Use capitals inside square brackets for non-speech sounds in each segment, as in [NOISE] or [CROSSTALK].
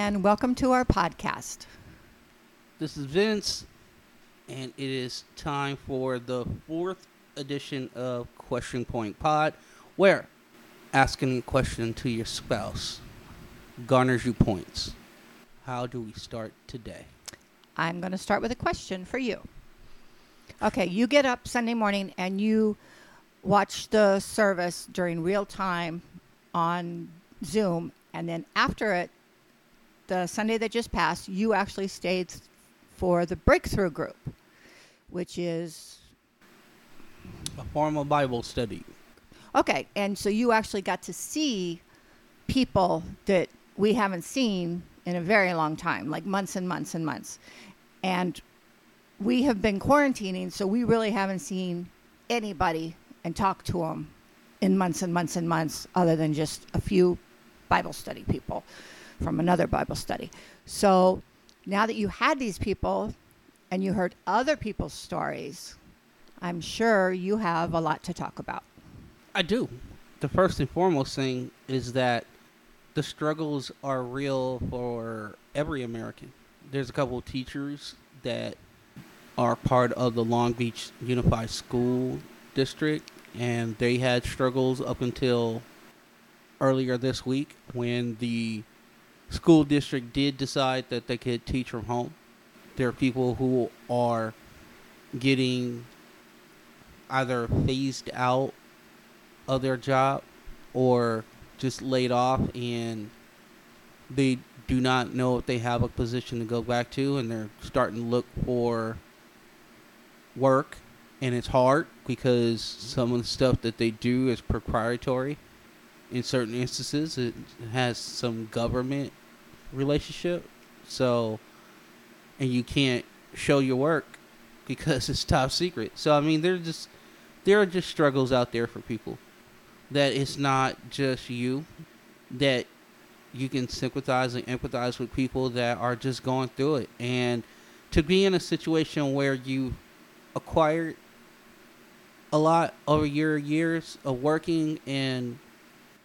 And welcome to our podcast. This is Vince, and it is time for the fourth edition of Question Point Pod, where asking a question to your spouse garners you points. How do we start today? I'm going to start with a question for you. Okay, you get up Sunday morning and you watch the service during real time on Zoom, and then after it, the Sunday that just passed, you actually stayed for the breakthrough group, which is A formal Bible study. okay. And so you actually got to see people that we haven't seen in a very long time, like months and months and months. And we have been quarantining, so we really haven't seen anybody and talked to them in months and months and months, other than just a few Bible study people from another Bible study. So now that you had these people and you heard other people's stories, I'm sure you have a lot to talk about. I do. The first and foremost thing is that the struggles are real for every American. There's a couple of teachers that are part of the Long Beach Unified School District, and they had struggles up until earlier this week when the school district did decide that they could teach from home. There are people who are getting either phased out of their job or just laid off and they do not know if they have a position to go back to and they're starting to look for work and it's hard because some of the stuff that they do is proprietary in certain instances it has some government relationship so and you can't show your work [LAUGHS] because it's top secret. So i mean there's just there are just struggles out there for people. That it's not just you that you can sympathize and empathize with people that are just going through it. And to be in a situation where you acquired a lot over your years of working and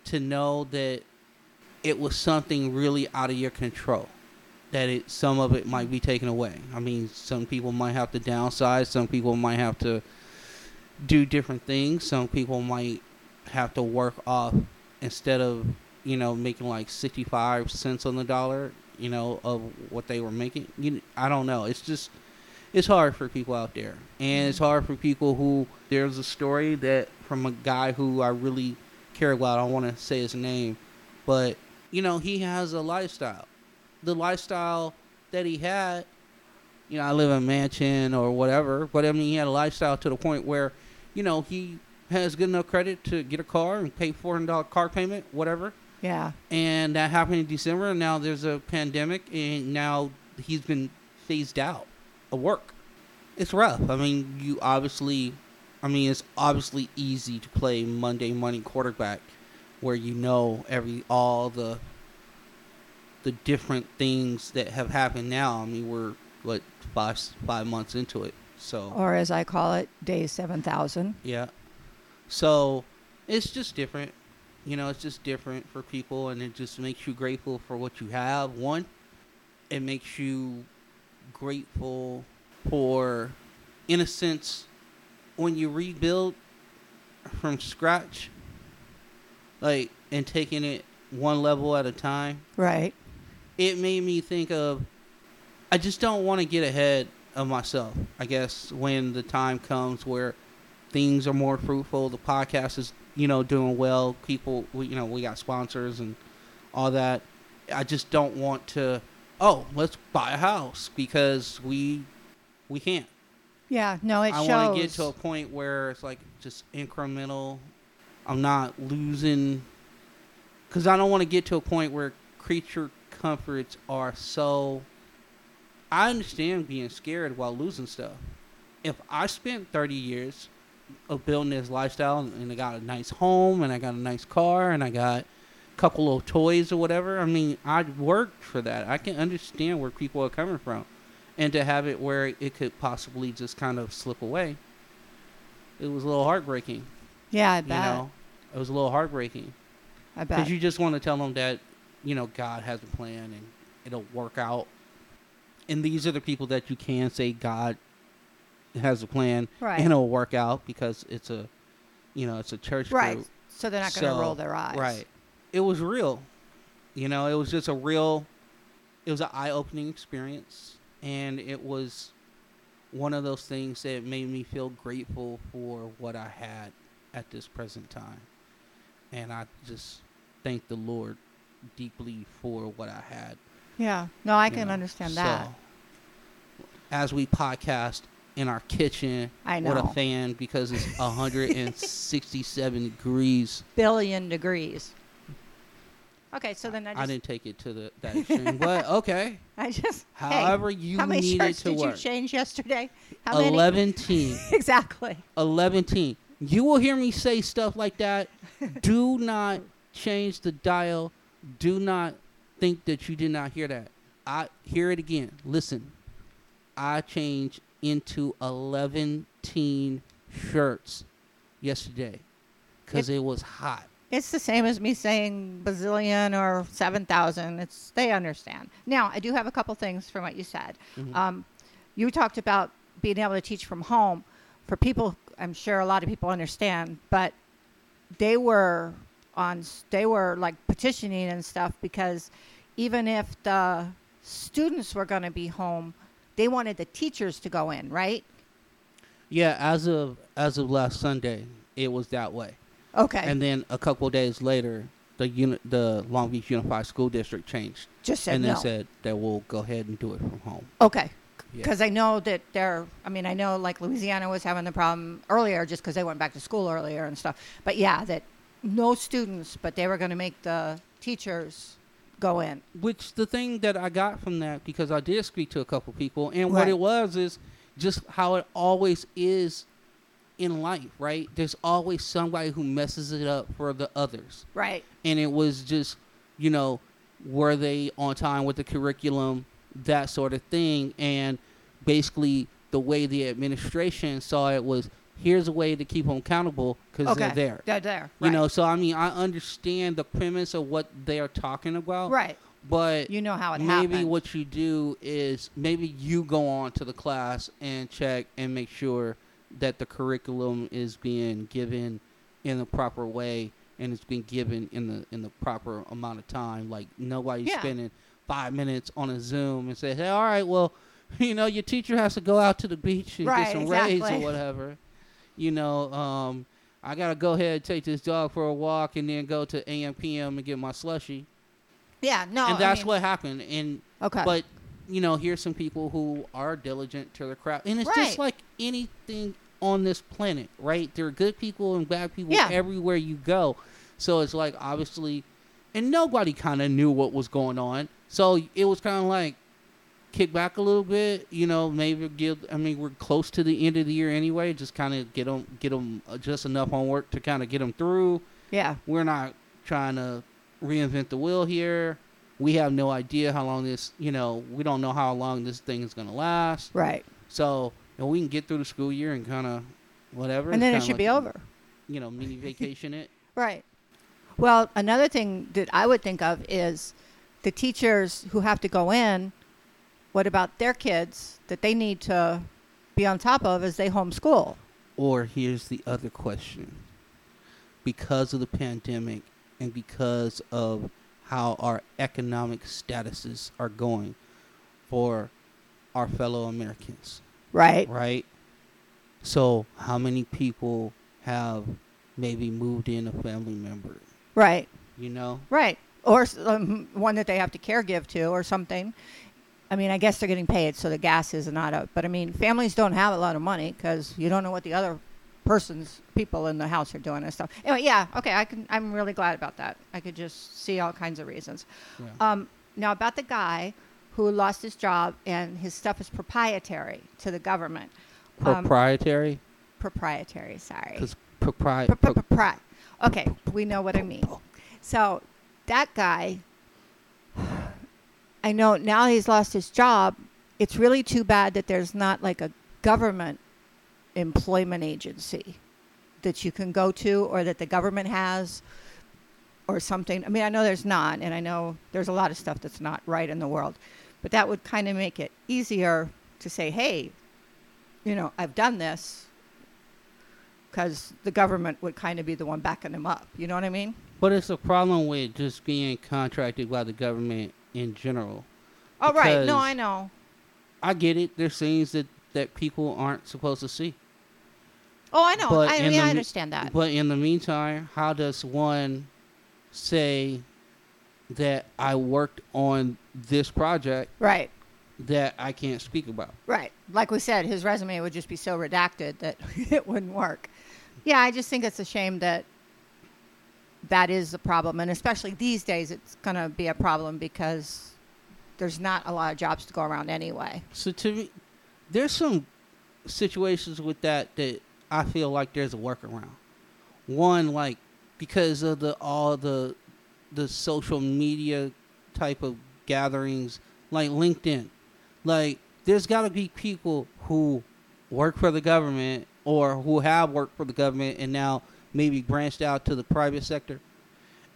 to know that it was something really out of your control that it some of it might be taken away. I mean some people might have to downsize some people might have to do different things some people might have to work off instead of you know making like 65 cents on the dollar you know of what they were making. You i don't know. It's just it's hard for people out there. And it's hard for people who there's a story that from a guy who i really care about i don't want to say his name but you know he has a lifestyle the lifestyle that he had you know i live in a mansion or whatever but i mean he had a lifestyle to the point where you know he has good enough credit to get a car and pay four hundred dollar car payment whatever Yeah. and that happened in December. And now there's a pandemic, and now he's been phased out of work. It's rough. I mean, you obviously, I mean, it's obviously easy to play Monday money quarterback, where you know every all the the different things that have happened. Now, I mean, we're what five five months into it, so Or as I call it, day 7,000. yeah. So it's just different. You know, it's just different for people and it just makes you grateful for what you have. One, it makes you grateful for in a sense when you rebuild from scratch like and taking it one level at a time Right. it made me think of I just don't want to get ahead of myself. I guess when the time comes where things are more fruitful, the podcast is you know doing well. People, we, you know, we got sponsors and all that. I just don't want to. Oh, let's buy a house because we we can't. Yeah. No, it I want to get to a point where it's like just incremental. I'm not losing because I don't want to get to a point where creature comforts are so. I understand being scared while losing stuff. If I spent 30 years of building this lifestyle and, I got a nice home and I got a nice car and I got a couple of toys or whatever, I mean, I worked for that. I can understand where people are coming from and to have it where it could possibly just kind of slip away, it was a little heartbreaking. Yeah, I You bet. know, it was a little heartbreaking I bet. because you just want to tell them that you know God has a plan and it'll work out. And these are the people that you can say God has a plan Right. and it'll work out because it's a, you know, it's a church Right. group. So they're not going to So, roll their eyes. Right. It was real. You know, it was just a real it was an eye-opening experience and it was one of those things that made me feel grateful for what I had at this present time. And I just thank the Lord deeply for what I had. Yeah. No, I can know. understand that. As we podcast in our kitchen I know. with a fan because it's [LAUGHS] 167 degrees Billion degrees. Okay, so then I just I didn't take it to the that extreme, but [LAUGHS] okay. I just hey, However, you how many need shirts it to did you work. change yesterday? How many? 11 team, [LAUGHS] exactly. 11 team. You will hear me say stuff like that. [LAUGHS] Do not change the dial. Do not think that you did not hear that. I hear it again. Listen, I changed into 11 teen shirts yesterday because it was hot. It's the same as me saying bazillion or 7,000. It's they understand. Now, I do have a couple things from what you said. Mhm. Um, you talked about being able to teach from home. For people, I'm sure a lot of people understand, but they were on. They were like petitioning and stuff because even if the students were going to be home, they wanted the teachers to go in, right? Yeah, as of as of last Sunday, it was that way. Okay. And then a couple of days later, the uni- the Long Beach Unified School District changed, Just said and they no. said that we'll go ahead and do it from home. Okay. Yeah. Because I know that they're, I mean, I know like Louisiana was having the problem earlier just because they went back to school earlier and stuff. But yeah, that no students, but they were going to make the teachers go in. Which the thing that I got from that because I did speak to a couple people, and what it was is just how it always is in life, right? There's always somebody who messes it up for the others. Right. and it was just you know were they on time with the curriculum that sort of thing and basically the way the administration saw it was here's a way to keep them accountable because Okay. they're there They're there. you know so i mean i understand the premise of what they are talking about Right. but You know how it maybe happened. what you do is maybe you go on to the class and check and make sure that the curriculum is being given in the proper way and it's been given in the in the proper amount of time like nobody's Yeah. spending five minutes on a zoom and say hey all right well [LAUGHS] you know your teacher has to go out to the beach and Right, get some rays or whatever you know um i gotta go ahead and take this dog for a walk and then go to am pm and get my slushy yeah. No. and I that's mean- what happened and Okay. but you know, here's some people who are diligent to their craft, and it's just like anything on this planet, right? There are good people and bad people Yeah. everywhere you go. So it's like obviously, and nobody kind of knew what was going on. So it was kind of like kick back a little bit, you know, maybe give. I mean, we're close to the end of the year anyway. Just kind of get them, get them uh, just enough homework to kind of get them through. yeah. We're not trying to reinvent the wheel here. We have no idea how long this, you know, we don't know how long this thing is going to last. Right. So, know, we can get through the school year and kind of whatever. And then it should like, be over. You know, mini vacation it. [LAUGHS] Right. Well, another thing that I would think of is the teachers who have to go in. What about their kids that they need to be on top of as they homeschool? Or here's the other question. Because of the pandemic and because of how our economic statuses are going for our fellow Americans, Right. right? So, how many people have maybe moved in a family member? Right. You know, Right. Or um, one that they have to care give to or something. I mean, I guess they're getting paid, so the gas is not up. But I mean, families don't have a lot of money because you don't know what the other person's people in the house are doing and stuff. Anyway, yeah, okay, I can. I'm really glad about that. I could just see all kinds of reasons. Yeah. Um, now about the guy who lost his job and his stuff is proprietary to the government. Um, proprietary. proprietary. Sorry. Because propri- Pro- pro- pro- Okay, we know what I mean. So that guy, I know now he's lost his job. It's really too bad that there's not like a government employment agency that you can go to or that the government has or something. I mean, I know there's not, and I know there's a lot of stuff that's not right in the world, but that would kind of make it easier to say, hey, you know, I've done this because the government would kind of be the one backing them up. You know what I mean? But it's a problem with just being contracted by the government in general. Oh, right. No, I know. I get it. There's things that, that people aren't supposed to see. Oh, I know. But I mean, the I understand that. But in the meantime, how does one say that I worked on this project right. that I can't speak about? Right. Like we said, his resume would just be so redacted that [LAUGHS] it wouldn't work. Yeah, I just think it's a shame that that is a problem. And especially these days, it's going to be a problem because there's not a lot of jobs to go around anyway. So to me, there's some situations with that that I feel like there's a workaround. One, like because of the all the the social media type of gatherings, like LinkedIn, like there's got to be people who work for the government or who have worked for the government and now maybe branched out to the private sector,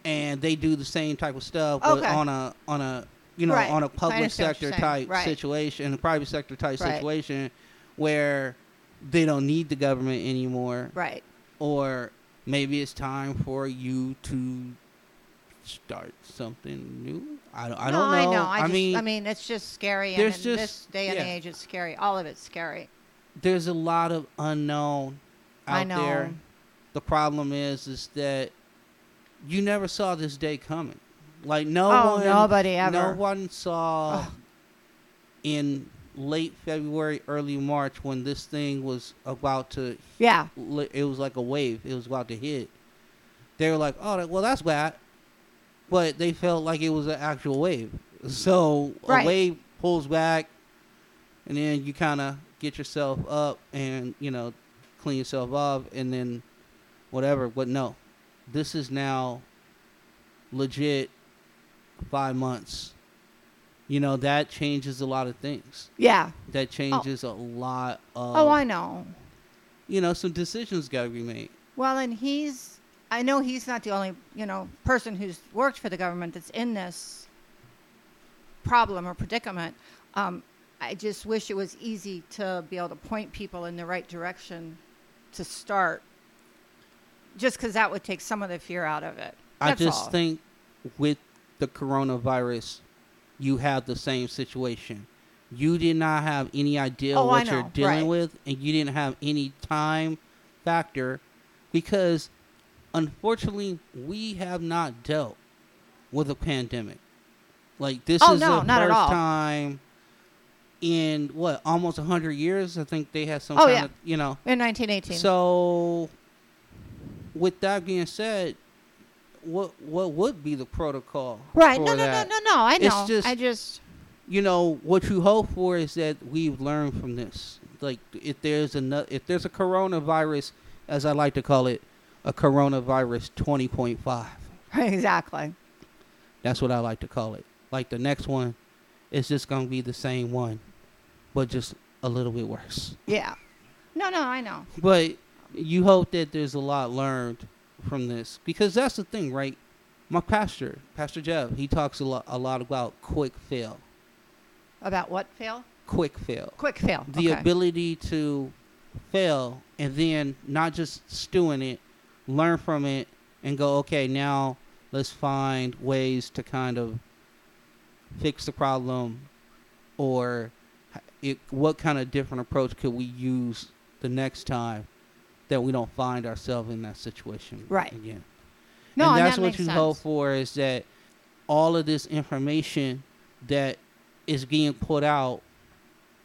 and they do the same type of stuff, but Okay. on a on a you know Right. on a I public sector type Right. situation, a private sector type Right. situation, where they don't need the government anymore, Right. or maybe it's time for you to start something new. I, don't- I no, don't know. I know. I, just, mean, I mean, it's just scary. And there's in just- this day and yeah. age, it's scary. All of it's scary. there's a lot of unknown out I know. there. The problem is, is that you never saw this day coming. Like no Oh, one, nobody ever. no one saw Ugh. in late February, early March when this thing was about to. Yeah. It was like a wave. It was about to hit. They were like, "Oh, well, that's bad," but they felt like it was an actual wave. So Right. a wave pulls back, and then you kind of get yourself up and you know clean yourself off, and then whatever. But no, this is now legit five months. You know that changes a lot of things. Yeah. That changes a lot of oh, I know. you know some decisions got to be made. Well, and he's, I know he's not the only, you know, person who's worked for the government that's in this problem or predicament. Um, I just wish it was easy to be able to point people in the right direction to start, just because that would take some of the fear out of it. I just all. think with the coronavirus, you have the same situation. You did not have any idea Oh, what you're dealing right. with, and you didn't have any time factor because, unfortunately, we have not dealt with a pandemic. Like this Oh, is no, the first time in what almost hundred years. I think they had some Oh, kind yeah. of you know in 1918. so, with that being said, what what would be the protocol? right? No, no, no, that? no, no. I know. It's just- I just. You know what you hope for is that we've learned from this. Like if there's a if there's a coronavirus, as I like to call it, a coronavirus 20.5. [LAUGHS] Exactly. That's what I like to call it. Like the next one, is just gonna be the same one, but just a little bit worse. Yeah. No, no, I know. But you hope that there's a lot learned from this because that's the thing, right? My pastor, Pastor Jeff, he talks a lot, a lot about quick fail, About what fail? quick fail, Quick fail. the okay. ability to fail and then not just stew in it, learn from it, and go, okay, now let's find ways to kind of fix the problem, or it, what kind of different approach could we use the next time that we don't find ourselves in that situation Right. again. No, and and that's that what you sense. hope for is that all of this information that is being put out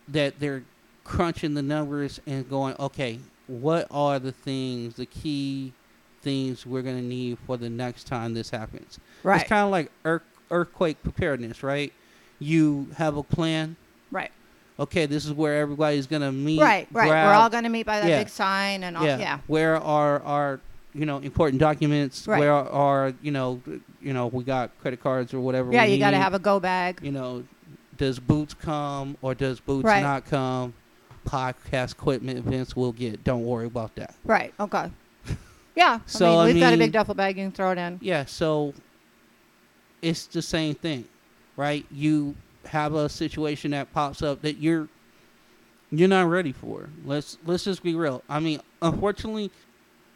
that they're crunching the numbers and going okay what are the things the key things we're going to need for the next time this happens Right. it's kind of like earth, earthquake preparedness right you have a plan. Okay this is where everybody's going to meet Right. Right. We're all going to meet by that Yeah. big sign and all. yeah. Yeah. Where are our you know important documents? Right. Where are you know you know we got credit cards or whatever? Yeah. You got to have a go bag. You know, does boots come or does boots Right. not come? Podcast equipment events will get. Don't worry about that. Right. Okay. [LAUGHS] Yeah. So, I mean, I we've got a big duffel bag you can throw it in. Yeah, so it's the same thing, right? You have a situation that pops up that you're you're not ready for. Let's let's just be real. I mean, unfortunately,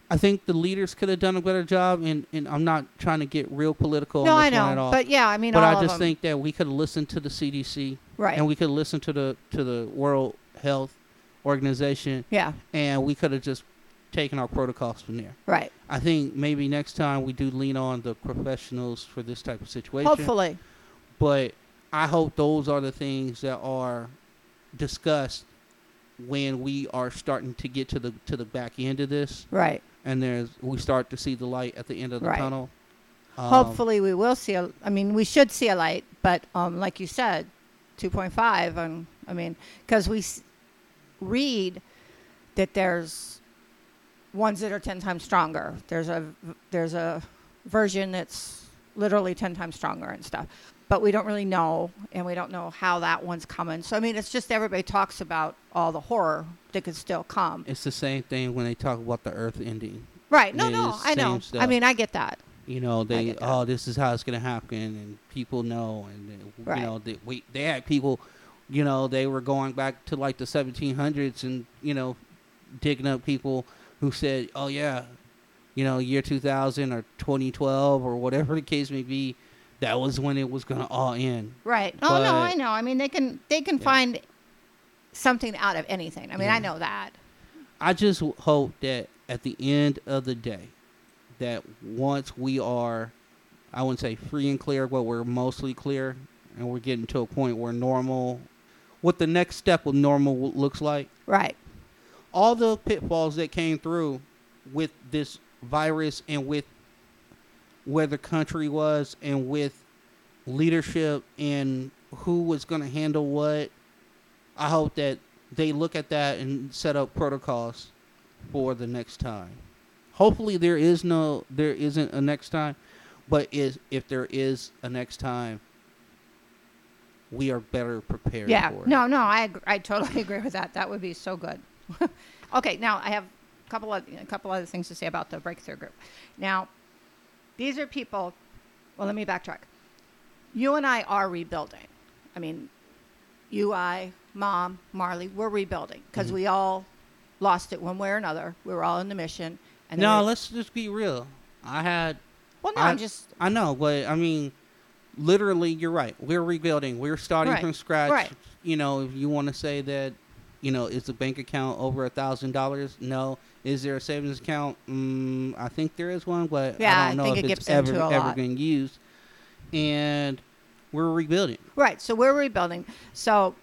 I think the leaders could have done a better job, and, and I'm not trying to get real political No, on I know, all. but yeah, I mean, but I just think that we could have listened to the CDC, right. and we could listen to the to the World Health Organization, yeah. and we could have just taken our protocols from there. Right. I think maybe next time we do lean on the professionals for this type of situation. Hopefully. But I hope those are the things that are discussed when we are starting to get to the to the back end of this, Right. and there's we start to see the light at the end of the Right. tunnel. Um, Hopefully, we will see. A, I mean, we should see a light, but um, like you said, two point five, and I mean, because we s- read that there's ones that are ten times stronger. There's a there's a version that's literally ten times stronger and stuff, but we don't really know, and we don't know how that one's coming. So I mean, it's just everybody talks about all the horror that could still come. It's the same thing when they talk about the Earth ending. Right? No, it no, I know. same I mean, I get that. You know, they oh, this is how it's gonna happen, and people know, and uh, Right. you know, they, we they had people, you know, they were going back to like the 1700s, and you know, digging up people who said, oh yeah, you know, year 2000 or 2012 or whatever the case may be, that was when it was gonna all end. Right. Oh no, I know. I mean, they can they can Yeah. find something out of anything. I mean, I know that. I just hope that at the end of the day, that once we are, I wouldn't say free and clear, but we're mostly clear, and we're getting to a point where normal, what the next step of normal looks like, Right. all the pitfalls that came through with this virus and with where the country was and with leadership and who was going to handle what, I hope that they look at that and set up protocols for the next time. Hopefully there is no there isn't a next time, but is if there is a next time, we are better prepared Yeah. for it. No, no, I ag- I totally [LAUGHS] agree with that. That would be so good. [LAUGHS] okay, now I have a couple of a couple other things to say about the breakthrough group. Now, these are people. Well, let me backtrack. You and I are rebuilding. I mean, you, I, Mom, Marley, we're rebuilding because Mhm. we all lost it one way or another. We were all in the mission. And No, let's just be real. I had well, no, I- I'm just I know, but I mean, literally, you're right. We're rebuilding. We're starting Right. from scratch. Right. You know, if you want to say that, you know, is the bank account over a thousand dollars? No. Is there a savings account? Mm, I think there is one, but Yeah, I I don't know think if it it's ever ever been used. And we're rebuilding. Right. So we're rebuilding. So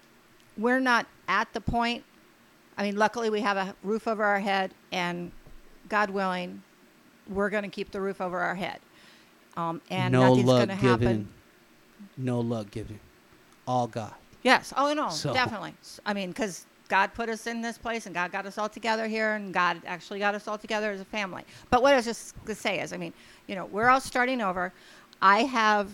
we're not at the point. I mean, luckily we have a roof over our head, and God willing, we're going to keep the roof over our head. Um, and no nothing's going to happen. given. No luck given. All God. Yes. Oh no, So- definitely. I mean, because God put us in this place, and God got us all together here, and God actually got us all together as a family. But what I was just going to say is, I mean, you know, we're all starting over. I have,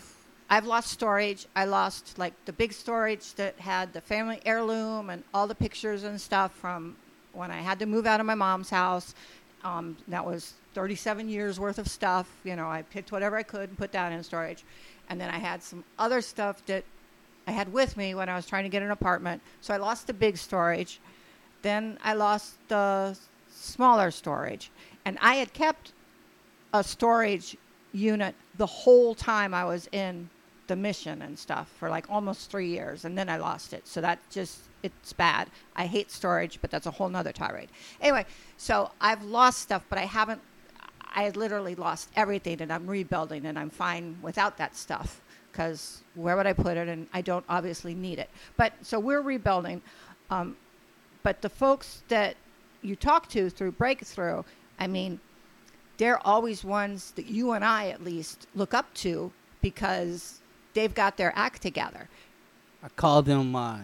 I've lost storage. I lost like the big storage that had the family heirloom and all the pictures and stuff from when I had to move out of my mom's house. Um, that was 37 years worth of stuff. You know, I picked whatever I could and put that in storage. And then I had some other stuff that I had with me when I was trying to get an apartment. So I lost the big storage. Then I lost the smaller storage. And I had kept a storage unit the whole time I was in the mission and stuff for like almost three years. And then I lost it. So that just, it's bad. I hate storage, but that's a whole nother tirade. Anyway, so I've lost stuff, but I haven't, I had literally lost everything and I'm rebuilding and I'm fine without that stuff because where would I put it? And I don't obviously need it. But so we're rebuilding. Um, but the folks that you talk to through Breakthrough, I mean, they're always ones that you and I at least look up to because they've got their act together. I call them my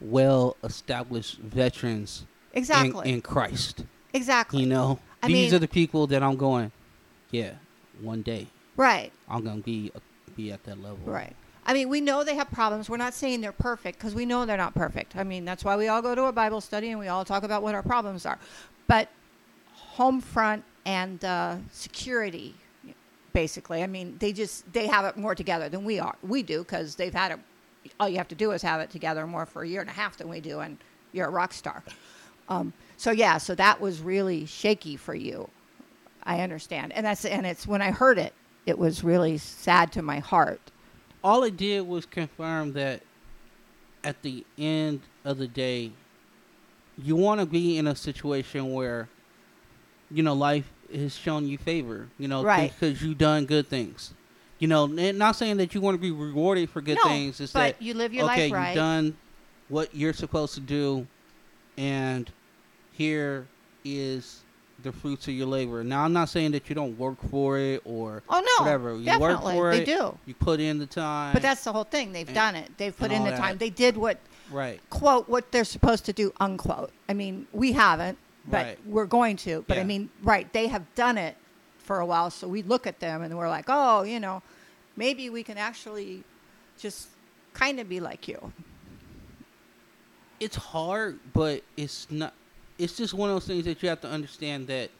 well-established veterans Exactly. in, in Christ. exactly. You know, I these mean- are the people that I'm going. Yeah, one day right. I'm gonna be be at that level. Right. I mean, we know they have problems. We're not saying they're perfect because we know they're not perfect. I mean, that's why we all go to a Bible study and we all talk about what our problems are. But home front and uh, security, basically. I mean, they just they have it more together than we are. We do because they've had it. All you have to do is have it together more for a year and a half than we do, and you're a rock star. Um, so yeah, so that was really shaky for you. I understand, and that's and it's when I heard it, it was really sad to my heart. All it did was confirm that at the end of the day, you want to be in a situation where, you know, life has shown you favor. You know, Right. because you've done good things. You know, not saying that you want to be rewarded for good no, things. It's but that you live your okay, life right. you've done what you're supposed to do, and here is the fruits of your labor. Now, I'm not saying that you don't work for it or oh no, whatever. You definitely work for they it. do. You put in the time. But that's the whole thing. They've and- done it. They've put in the that. time. They did what right. quote what they're supposed to do unquote. I mean, we haven't, but Right. we're going to. But I mean, right? They have done it for a while, so we look at them and we're like, oh, you know, maybe we can actually just kind of be like you. it's hard, but it's not. It's just one of those things that you have to understand that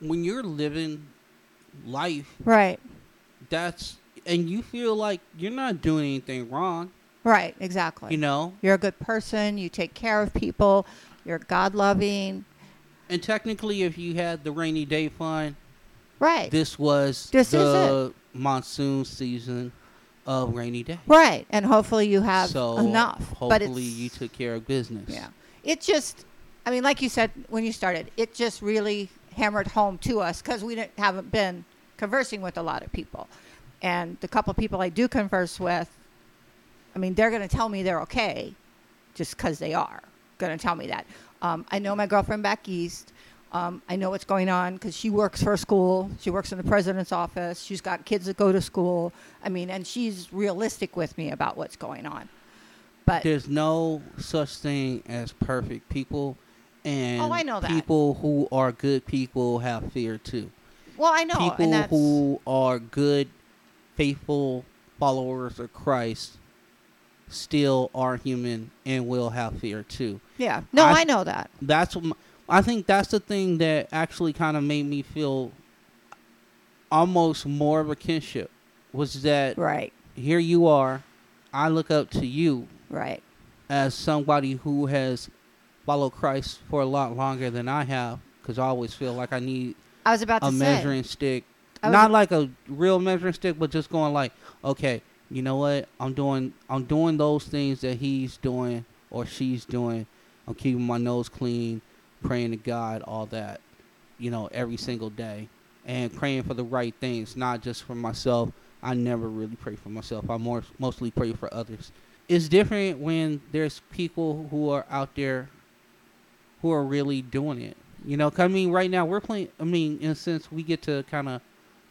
when you're living life, Right. that's and you feel like you're not doing anything wrong. Right. Exactly. You know, You're a good person. You take care of people. You're God loving. and technically, if you had the rainy day fund, Right. this was This is the monsoon season of rainy day. right. And hopefully you have so enough. but Hopefully, it's, you took care of business. Yeah. It just, I mean, like you said when you started, it just really hammered home to us because we haven't been conversing with a lot of people. And the couple people I do converse with, I mean, they're going to tell me they're okay just because they are going to tell me that. Um, I know my girlfriend back east. Um, I know what's going on because she works for school. She works in the president's office. She's got kids that go to school. I mean, and she's realistic with me about what's going on. But There's no such thing as perfect people, and Oh, I know that. people who are good people have fear too. well, I know, people who are good, faithful followers of Christ still are human and will have fear too. Yeah. No, I- I, know that. That's what m- I think. That's the thing that actually kind of made me feel almost more of a kinship was that Right. here you are. I look up to you Right. as somebody who has followed Christ for a lot longer than I have, because I always feel like I need I was about to a say. measuring stick, I was- not like a real measuring stick, but just going like, okay, you know what? I'm doing, I'm doing those things that he's doing or she's doing. I'm keeping my nose clean, praying to God, all that, you know, every single day, and praying for the right things, not just for myself. I never really pray for myself. I more mostly pray for others. It's different when there's people who are out there who are really doing it. You know, 'cause I mean, right now we're playing. I mean, in a sense, we get to kind of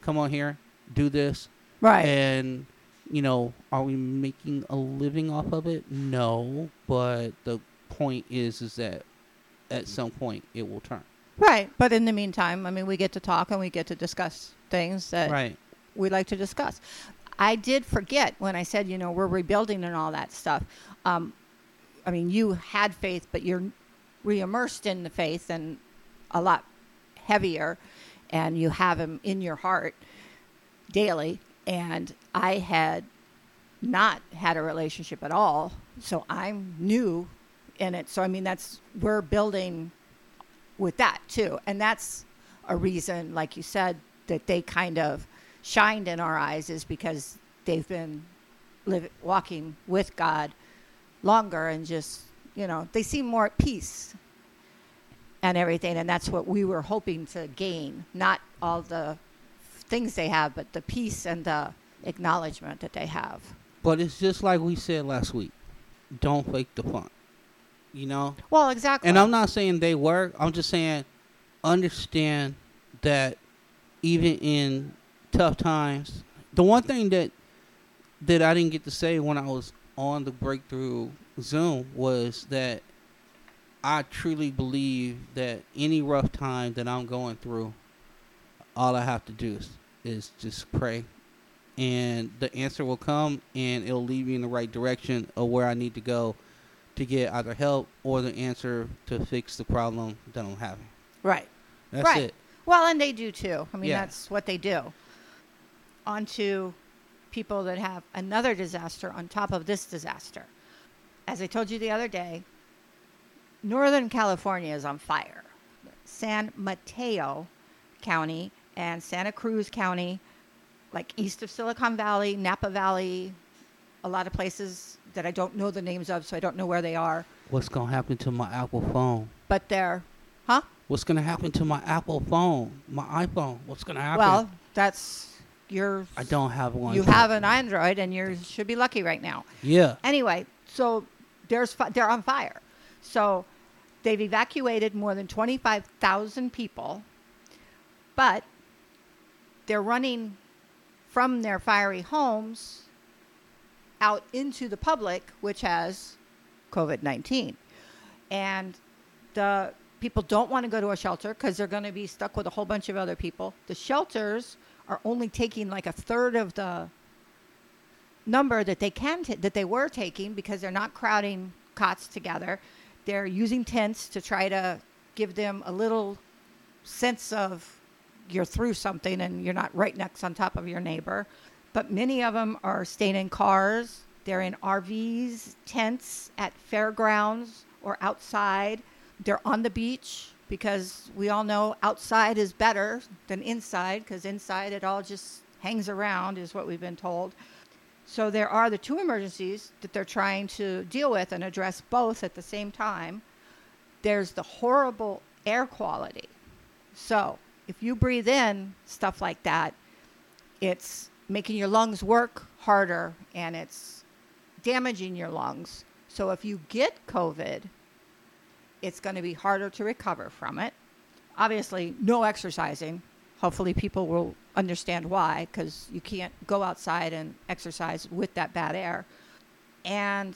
come on here, do this, Right. and you know, are we making a living off of it? No, but the point is, is that at some point it will turn. right. But in the meantime, I mean, we get to talk and we get to discuss things that Right. we like to discuss. I did forget when I said, you know, we're rebuilding and all that stuff. Um, I mean, you had faith, but you're re-immersed in the faith and a lot heavier, and you have him in your heart daily. And I had not had a relationship at all, so I'm new in it. So I mean, that's we're building with that too, and that's a reason, like you said, that they kind of shined in our eyes is because they've been live, walking with God longer and just you know they seem more at peace and everything, and that's what we were hoping to gain, not all the things they have, but the peace and the acknowledgement that they have. But it's just like we said last week. Don't fake the funk. You know? Well, exactly. And I'm not saying they work. I'm just saying understand that even in tough times, the one thing that that I didn't get to say when I was on the breakthrough Zoom was that I truly believe that any rough time that I'm going through, all I have to do is, is just pray. And the answer will come and it'll lead me in the right direction of where I need to go to get either help or the answer to fix the problem that I'm having. right. That's Right. it. Well, and they do too. I mean, Yeah. that's what they do. On to people that have another disaster on top of this disaster. As I told you the other day, Northern California is on fire. San Mateo County and Santa Cruz County, like east of Silicon Valley, Napa Valley, a lot of places that I don't know the names of, so I don't know where they are. What's gonna happen to my Apple phone? But they're, huh? What's gonna happen to my Apple phone? My iPhone? What's gonna happen? Well, that's your. I don't have one. You have an Android, and you should be lucky right now. Yeah. Anyway, so there's fi- they're on fire. So they've evacuated more than 25,000 people, but they're running from their fiery homes out into the public, which has COVID 19. And the people don't want to go to a shelter because they're going to be stuck with a whole bunch of other people. The shelters are only taking like a third of the number that they can ta- that they were taking because they're not crowding cots together. They're using tents to try to give them a little sense of you're through something and you're not right next on top of your neighbor. But many of them are staying in cars. They're in RVs, tents at fairgrounds or outside. They're on the beach because we all know outside is better than inside because inside it all just hangs around, is what we've been told. So there are the two emergencies that they're trying to deal with and address both at the same time. There's the horrible air quality. So if you breathe in stuff like that, it's making your lungs work harder and it's damaging your lungs. So if you get COVID, it's going to be harder to recover from it. Obviously, no exercising. Hopefully, people will understand why because you can't go outside and exercise with that bad air. And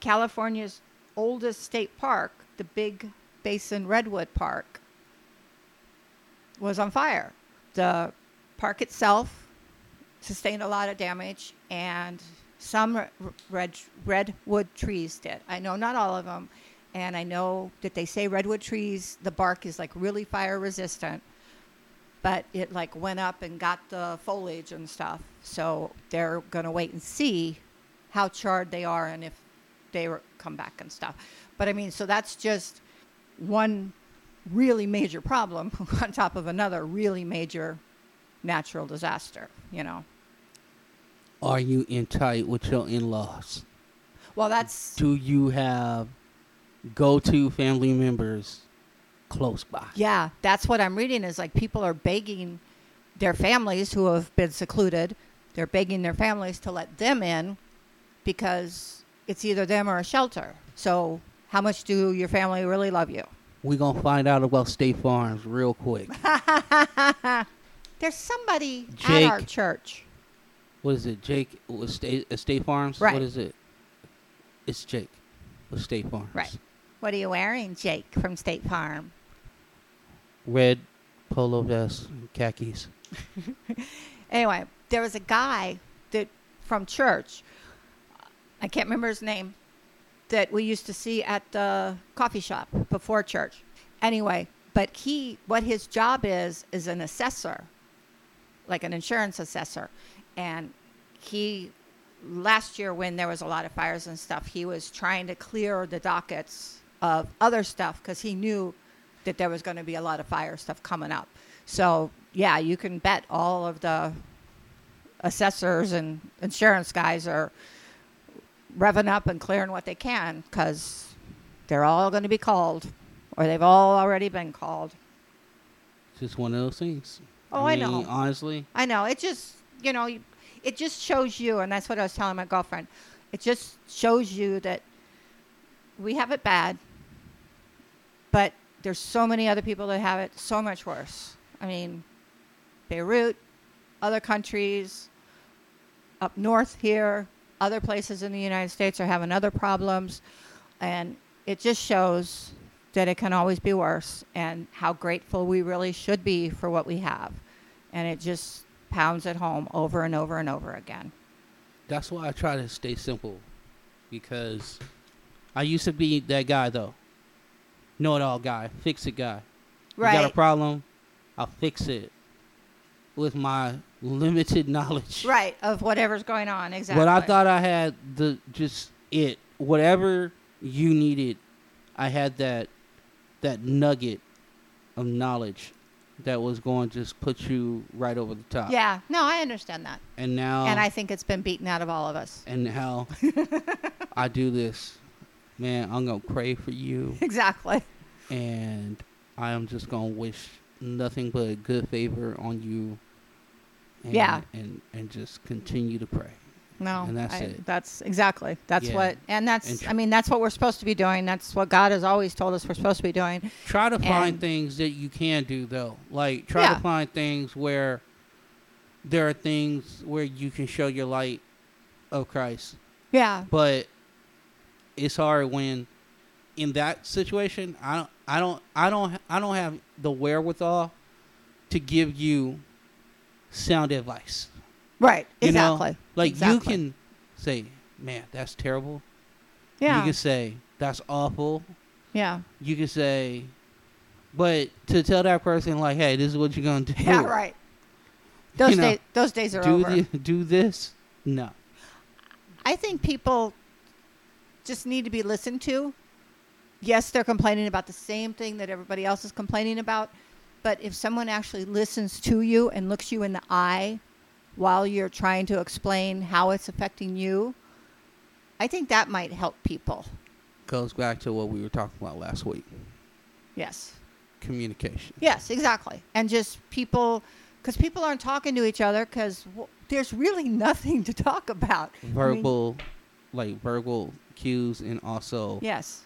California's oldest state park, the Big Basin Redwood Park, was on fire. The park itself sustained a lot of damage, and some red, redwood trees did. I know not all of them, and I know that they say redwood trees, the bark is like really fire resistant, but it like went up and got the foliage and stuff. So they're going to wait and see how charred they are and if they come back and stuff. But I mean, so that's just one really major problem [LAUGHS] on top of another really major natural disaster, you know. Are you in tight with your in-laws? Well, that's Do you have go-to family members close by? yeah, that's what I'm reading is like people are begging their families who have been secluded, they're begging their families to let them in because it's either them or a shelter. So, how much do your family really love you? We're gonna find out about State Farms real quick. [LAUGHS] There's somebody at Jake. our church. what is it, Jake? With State uh, State Farms? Right. What is it? It's Jake with State Farms. Right. What are you wearing, Jake from State Farm? Red polo vest, khakis. [LAUGHS] Anyway, there was a guy that from church. I can't remember his name. That we used to see at the coffee shop before church. Anyway, but he, what his job is, is an assessor, like an insurance assessor, and he last year when there was a lot of fires and stuff, he was trying to clear the dockets of other stuff because he knew that there was going to be a lot of fire stuff coming up. So yeah, you can bet all of the assessors and insurance guys are revving up and clearing what they can because they're all going to be called, or they've all already been called. It's just one of those things. Oh, I mean, know. Honestly, I know. It just, you know, it just shows you, and that's what I was telling my girlfriend. It just shows you that we have it bad, but there's so many other people that have it so much worse. I mean, Beirut, other countries, up north here, other places in the United States are having other problems, and it just shows that it can always be worse and how grateful we really should be for what we have. And it just pounds it home over and over and over again. that's why I try to stay simple, because I used to be that guy though, know it all guy, fix it guy. You got a problem? I'll fix it with my limited [LAUGHS] knowledge. Right, of whatever's going on. Exactly. But I thought I had the just it whatever you needed. I had that that nugget of knowledge that was going to just put you right over the top. Yeah, no, I understand that. And now and I think it's been beaten out of all of us. and how [LAUGHS] I do this, man, I'm gonna pray for you [LAUGHS] Exactly. and I am just gonna wish nothing but a good favor on you. And, Yeah. and and just continue to pray. No, And that's I- it. That's exactly. That's Yeah. what, and that's. And tr- I mean, that's what we're supposed to be doing. That's what God has always told us we're supposed to be doing. Try to find things that you can do though. Like try Yeah. to find things where there are things where you can show your light of Christ. Yeah. But it's hard when in that situation I don't I don't I don't I don't have the wherewithal to give you sound advice. Right. You know, Exactly. Like Exactly. you can say, "Man, that's terrible." Yeah. You can say, "That's awful." yeah. You can say, but to tell that person like, "Hey, this is what you're gonna do." Yeah. Right. Those You know, days. Those days are Do over. the, do this? No. I think people just need to be listened to. Yes, they're complaining about the same thing that everybody else is complaining about, but if someone actually listens to you and looks you in the eye while you're trying to explain how it's affecting you, I think that might help people. Goes back to what we were talking about last week. Yes. Communication. Yes, exactly. And just people, because people aren't talking to each other because w- there's really [LAUGHS] nothing to talk about. I mean, Verbal, like verbal cues, and also yes.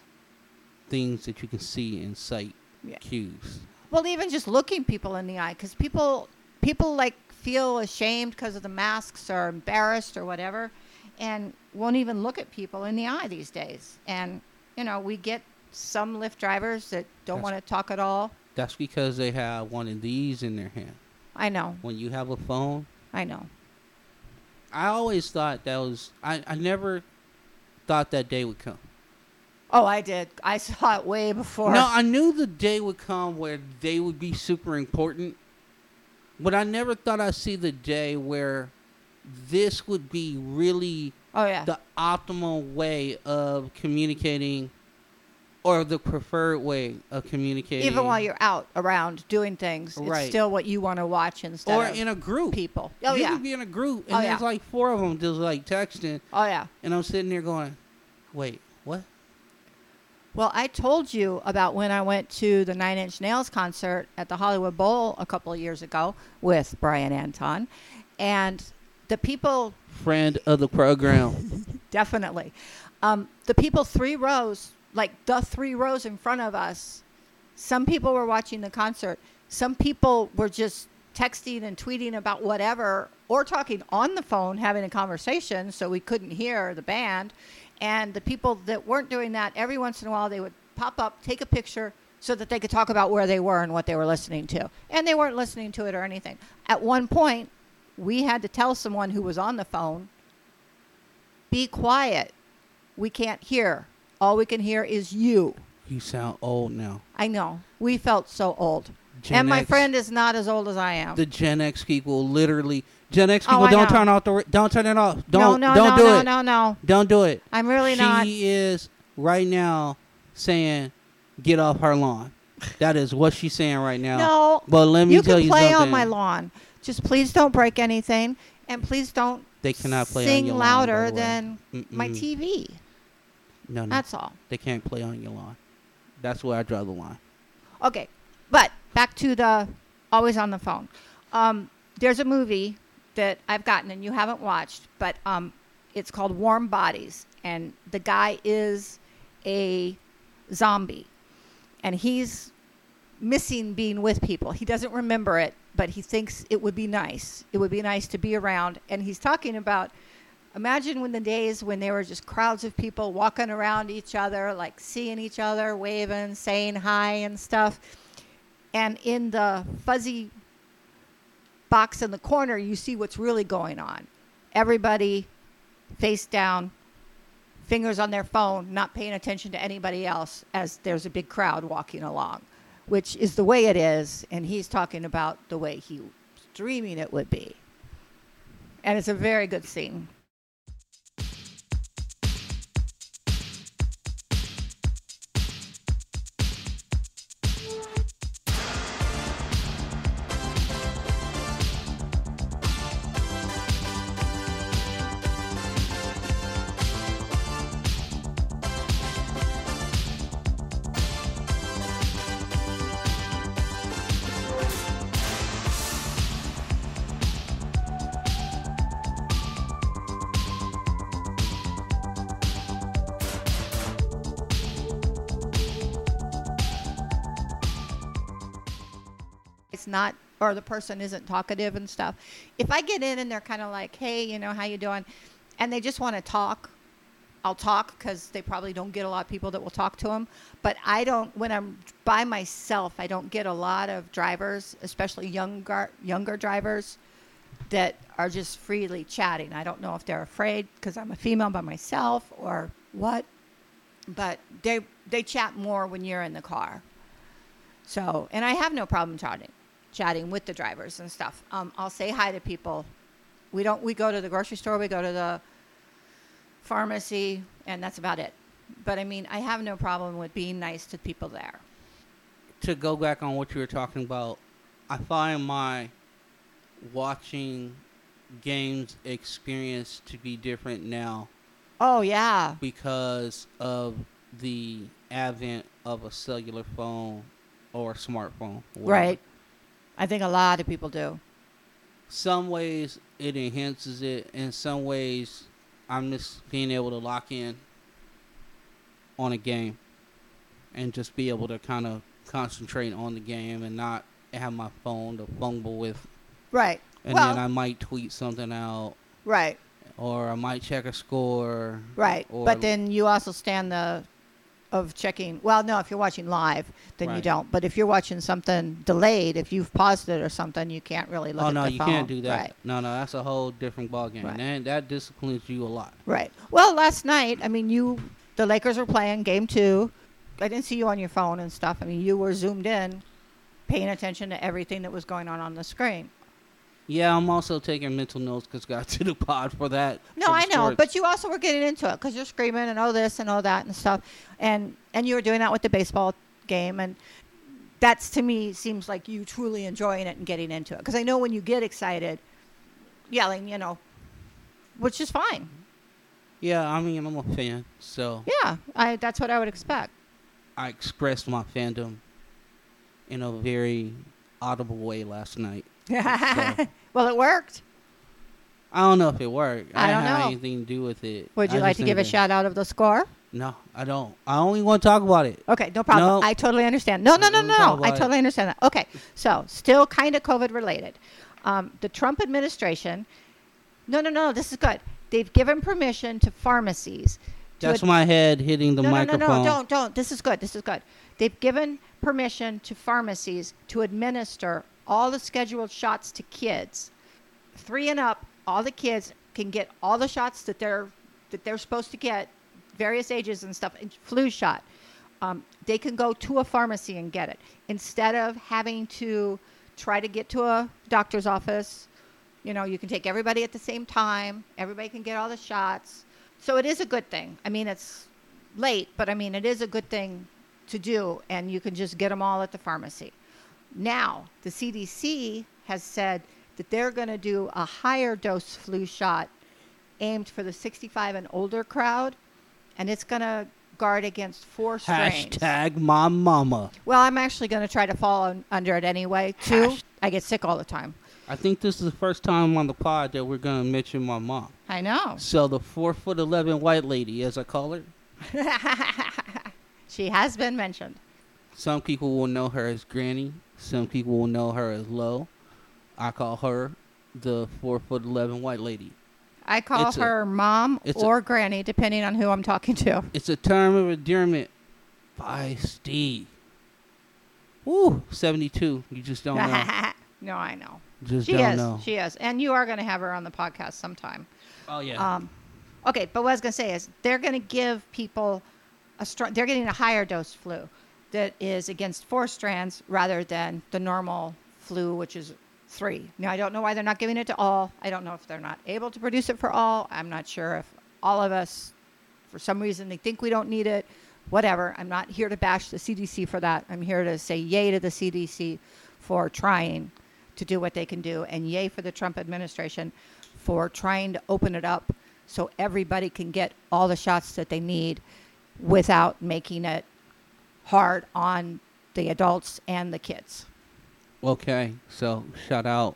things that you can see in sight Yeah. cues. Well, even just looking people in the eye, because people people like feel ashamed because of the masks or embarrassed or whatever, and won't even look at people in the eye these days. And you know, we get some Lyft drivers that don't want to talk at all. That's because they have one of these in their hand. I know, When you have a phone, I know. I always thought that was. I, I never thought that day would come. Oh, I did. I saw it way before. No, I knew the day would come where they would be super important, but I never thought I'd see the day where this would be really oh yeah. the optimal way of communicating or the preferred way of communicating. even while you're out around doing things, it's still what you want to watch instead or of in a group. people. Oh you yeah. could be in a group and Oh, there's yeah. like four of them just like texting, oh yeah. and I'm sitting there going, "Wait, what?" Well, I told you about when I went to the Nine Inch Nails concert at the Hollywood Bowl a couple of years ago with Brian Anton. And the people, Friend of the program. [LAUGHS] definitely, um, the people three rows, like the three rows in front of us, some people were watching the concert. Some people were just texting and tweeting about whatever or talking on the phone, having a conversation, so we couldn't hear the band. And the people that weren't doing that, every once in a while, they would pop up, take a picture, so that they could talk about where they were and what they were listening to. And they weren't listening to it or anything. At one point, we had to tell someone who was on the phone, be quiet. We can't hear. All we can hear is you. You sound old now. I know. We felt so old. Gen and my X- friend is not as old as I am. the Gen X people literally Gen X Oh, people I don't know. turn off the don't turn it off. Don't no, don't no, do no, it. no, no. Don't do it. I'm really she not. is right now saying get off her lawn. That is what she's saying right now. No. But let me you tell can you play on my lawn. Just please don't break anything, and please don't They cannot play sing on your louder than my Mm-mm. TV. No, no. That's all. they can't play on your lawn. That's where I draw the line. Okay, but back to the always on the phone. Um, there's a movie that I've gotten and you haven't watched, but um, it's called Warm Bodies, and the guy is a zombie, and he's missing being with people. He doesn't remember it, but he thinks it would be nice. It would be nice to be around, and he's talking about. Imagine when the days when there were just crowds of people walking around each other, like seeing each other, waving, saying hi and stuff. And in the fuzzy box in the corner, you see what's really going on. Everybody face down, fingers on their phone, not paying attention to anybody else as there's a big crowd walking along. which is the way it is, and he's talking about the way he was dreaming it would be. And it's a very good scene. Or the person isn't talkative and stuff if i get in and they're kind of like hey you know how you doing? and they just want to talk i'll talk because they probably don't get a lot of people that will talk to them but i don't when i'm by myself i don't get a lot of drivers especially younger younger drivers that are just freely chatting. I don't know if they're afraid because i'm a female by myself or what but they they chat more when you're in the car. So, and I have no problem chatting, chatting with the drivers and stuff. Um, I'll say hi to people. We don't. We go to the grocery store. We go to the pharmacy, and that's about it. But I mean, I have no problem with being nice to people there. To go back on what you were talking about, I find my watching games experience to be different now Oh yeah, because of the advent of a cellular phone or smartphone. whatever. right. I think a lot of people do. Some ways it enhances it, in some ways I'm just being able to lock in on a game and just be able to kind of concentrate on the game and not have my phone to fumble with. Right. And well, then I might tweet something out right. or I might check a score. Right. But then you also stand the of checking. Well, no, if you're watching live, then you don't. But if you're watching something delayed, if you've paused it or something, you can't really look oh, at. The phone. Oh no, you phone. can't do that. Right. No, no, that's a whole different ballgame. Right. And that disciplines you a lot. Right. Well, last night, I mean, you, the Lakers were playing game two. I didn't see you on your phone and stuff. I mean, you were zoomed in, paying attention to everything that was going on on the screen. Yeah, I'm also taking mental notes because got to the pod for that. No, for I know, but you also were getting into it because you're screaming and oh this and oh that and stuff, and and you were doing that with the baseball game, and that's to me seems like you truly enjoying it and getting into it. Because I know when you get excited, yelling, you know, which is fine. yeah, I mean, I'm a fan, so Yeah, I that's what I would expect. I expressed my fandom in a very audible way last night. [LAUGHS] well, it worked. I don't know if it worked. I don't have know. anything to do with it. Would you I like to give a shout out of the score? No, I don't. I only want to talk about it. Okay, no problem. No. I totally understand. No, no, no, We'll no. I about it. totally understand that. Okay, so still kind of COVID related. Um, the Trump administration. No, no, no. This is good. They've given permission to pharmacies. To That's ad- my head hitting the no, microphone. no, no, no. Don't, don't. This is good. This is good. They've given permission to pharmacies to administer all the scheduled shots to kids, three and up. All the kids can get all the shots that they're that they're supposed to get, various ages and stuff. and Flu shot. Um, they can go to a pharmacy and get it instead of having to try to get to a doctor's office. You know, you can take everybody at the same time. Everybody can get all the shots. So it is a good thing. I mean, it's late, but I mean, it is a good thing to do, and you can just get them all at the pharmacy. Now, the CDC has said that they're going to do a higher dose flu shot aimed for the 65 and older crowd, and it's going to guard against four strains. Hashtag my mama. Well, I'm actually going to try to fall un- under it anyway, too. Hash- I get sick all the time. I think this is the first time on the pod that we're gonna mention my mom. I know. So the four foot eleven white lady, as I call her. [LAUGHS] she has been mentioned. Some people will know her as Granny. Some people will know her as Low. I call her the four foot eleven white lady. I call It's a- her mom it's a- or granny, depending on who I'm talking to. It's a term of endearment. Woo, seventy two. You just don't know. [LAUGHS] no, I know. Just She don't is. know. She is. And you are going to have her on the podcast sometime. oh yeah. Um, okay, but what I was going to say is they're going to give people a strong, they're getting a higher dose flu. That is against four strands rather than the normal flu, which is three. Now, I don't know why they're not giving it to all. I don't know if they're not able to produce it for all. I'm not sure if all of us, for some reason, they think we don't need it. Whatever. I'm not here to bash the CDC for that. I'm here to say yay to the CDC for trying to do what they can do, and yay for the Trump administration for trying to open it up so everybody can get all the shots that they need without making it hard on the adults and the kids. Okay, so shout out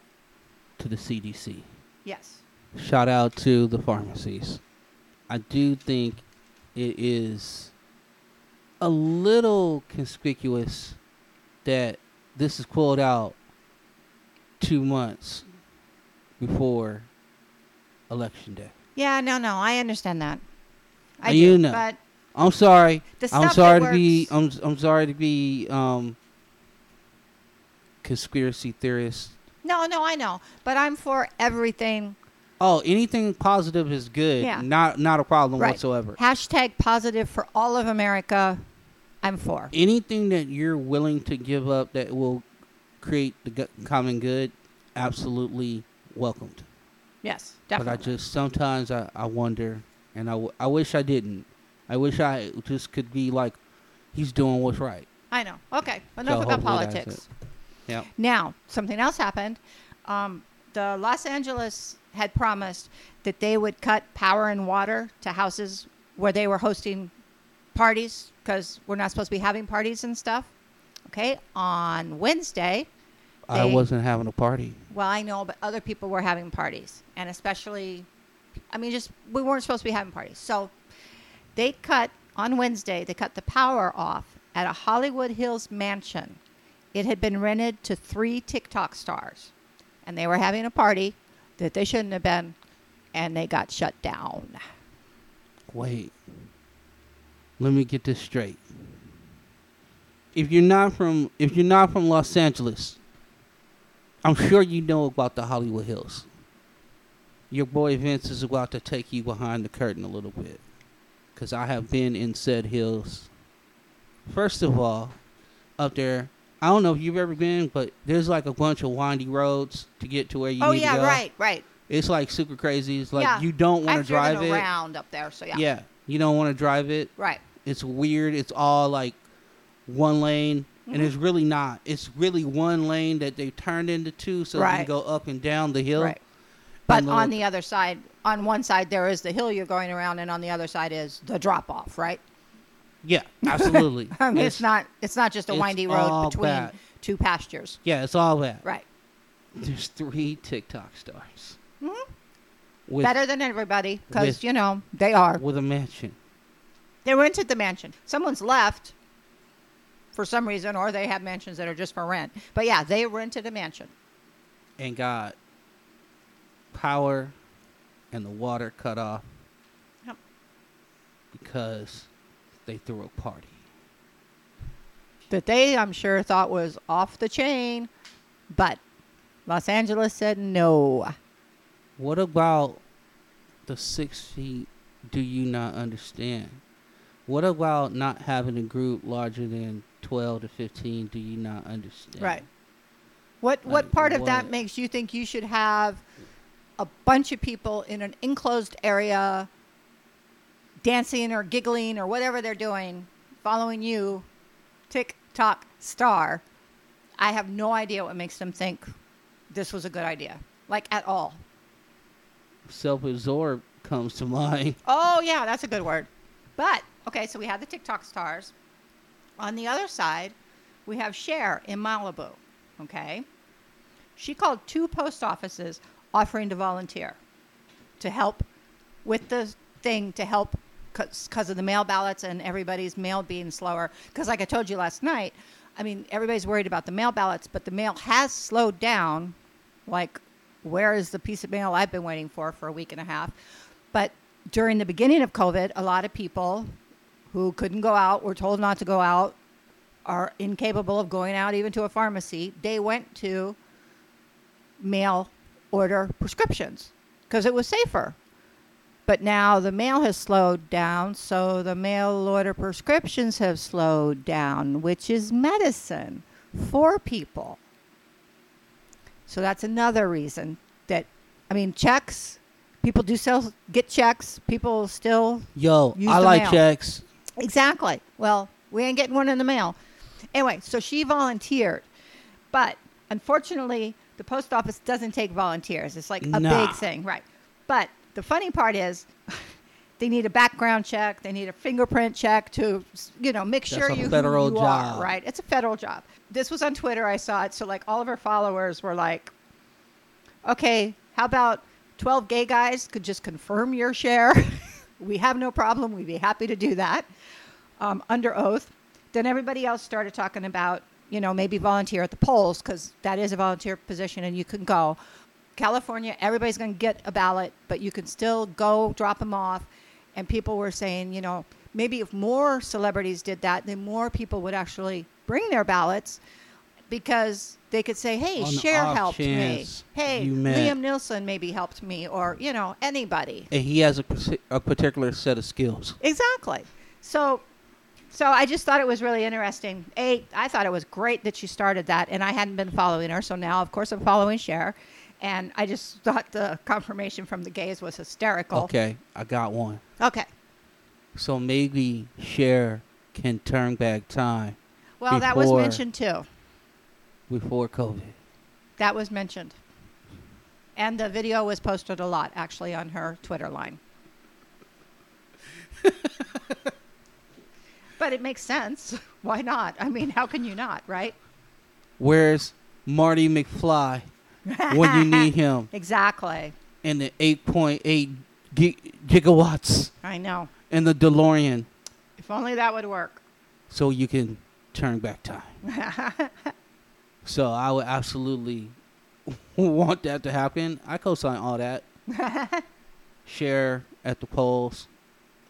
to the CDC. Yes. Shout out to the pharmacies. I do think it is a little conspicuous that this is pulled out two months before election day. Yeah, no, no, I understand that. I do, you know. but I'm sorry. I'm sorry to be. I'm I'm sorry to be um conspiracy theorist. no, no, I know, but I'm for everything. Oh, anything positive is good. Yeah. Not not a problem Right. whatsoever. Hashtag positive for all of America. I'm for. Anything that you're willing to give up that will create the common good, absolutely welcomed. Yes, definitely. But I just sometimes I, I wonder, and I, w- I wish I didn't. I wish I just could be like, he's doing what's right. I know. Okay, enough So about politics. Yep. Now, something else happened. Um, the Los Angeles had promised that they would cut power and water to houses where they were hosting parties because we're not supposed to be having parties and stuff. Okay, on Wednesday, I wasn't having a party. well, I know, but other people were having parties, and especially, I mean, just we weren't supposed to be having parties. So they cut on Wednesday. They cut the power off at a Hollywood Hills mansion. It had been rented to three TikTok stars, and they were having a party that they shouldn't have been, and they got shut down. Wait. Let me get this straight. If you're not from if you're not from Los Angeles, I'm sure you know about the Hollywood Hills. Your boy Vince is about to take you behind the curtain a little bit. Cause I have been in said hills. First of all, up there, I don't know if you've ever been, but there's like a bunch of windy roads to get to where you oh need yeah, to go. Oh yeah, right, right. It's like super crazy. It's like Yeah. you don't want to drive it. around up there, so yeah, Yeah, you don't want to drive it. right. It's weird. It's all like one lane, and Mhm. it's really not. It's really one lane that they turned into two, so you can go up and down the hill. Right. But on the- the other side, on one side there is the hill you're going around, and on the other side is the drop off, right? Yeah, absolutely. [LAUGHS] I mean, it's, not it's not just a windy road between bad. two pastures, Yeah, it's all that. right? There's three TikTok stars Mhm. with Better than everybody because you know they are. with a mansion. They rented the mansion. Someone's left for some reason, or they have mansions that are just for rent. But yeah, they rented a mansion. and got power and the water cut off Yep. because they threw a party. that they, I'm sure, thought was off the chain, but Los Angeles said no. What about the six feet? Do you not understand? What about not having a group larger than twelve to fifteen? Do you not understand? Right. What what Like, part of that makes you think you should have a bunch of people in an enclosed area dancing or giggling or whatever they're doing, following you, tick tock star? I have no idea what makes them think this was a good idea, like at all. Self-absorbed comes to mind. [LAUGHS] Oh yeah, that's a good word. But okay, so we have the TikTok stars. On the other side, we have Cher in Malibu. Okay, she called two post offices offering to volunteer to help with the thing to help because of the mail ballots and everybody's mail being slower. Because like I told you last night, I mean everybody's worried about the mail ballots, but the mail has slowed down. Like, where is the piece of mail I've been waiting for for a week and a half? But during the beginning of COVID, a lot of people who couldn't go out, were told not to go out, are incapable of going out even to a pharmacy. They went to mail order prescriptions because it was safer. But now the mail has slowed down, so the mail order prescriptions have slowed down, which is medicine for people. So that's another reason that, I mean, checks, people do sell, get checks. People still Yo, I like mail. checks. Exactly. Well, we ain't getting one in the mail. Anyway, so she volunteered. But unfortunately, the post office doesn't take volunteers. It's like a Nah. big thing, right? But the funny part is [LAUGHS] they need a background check, they need a fingerprint check to, you know, make That's sure you federal who you job. are, right? It's a federal job. This was on Twitter, I saw it. So like all of her followers were like, "Okay, how about 12 gay guys could just confirm you're Cher? [LAUGHS] we have no problem. We'd be happy to do that." um, under oath. Then everybody else started talking about, you know, maybe volunteer at the polls because that is a volunteer position and you can go. California, everybody's going to get a ballot, but you can still go drop them off. And people were saying, you know, maybe if more celebrities did that, then more people would actually bring their ballots because they could say, hey, On Cher helped me. Hey, Liam Neeson maybe helped me, or, you know, anybody. And he has a, a particular set of skills. Exactly. So, so I just thought it was really interesting. A, I thought it was great that she started that, and I hadn't been following her, so now, of course, I'm following Cher, and I just thought the confirmation from the gays was hysterical. Okay, I got one. Okay. So maybe Cher can turn back time Well, that was mentioned too. before COVID. That was mentioned, and the video was posted a lot actually on her Twitter line. [LAUGHS] but it makes sense. [LAUGHS] Why not? I mean, how can you not, right? Where's Marty McFly when you need [LAUGHS] him Exactly. in the 8.8 gi- gigawatts I know. in the DeLorean If only that would work. so you can turn back time? [LAUGHS] So I would absolutely want that to happen. I co-sign all that. Cher at the polls,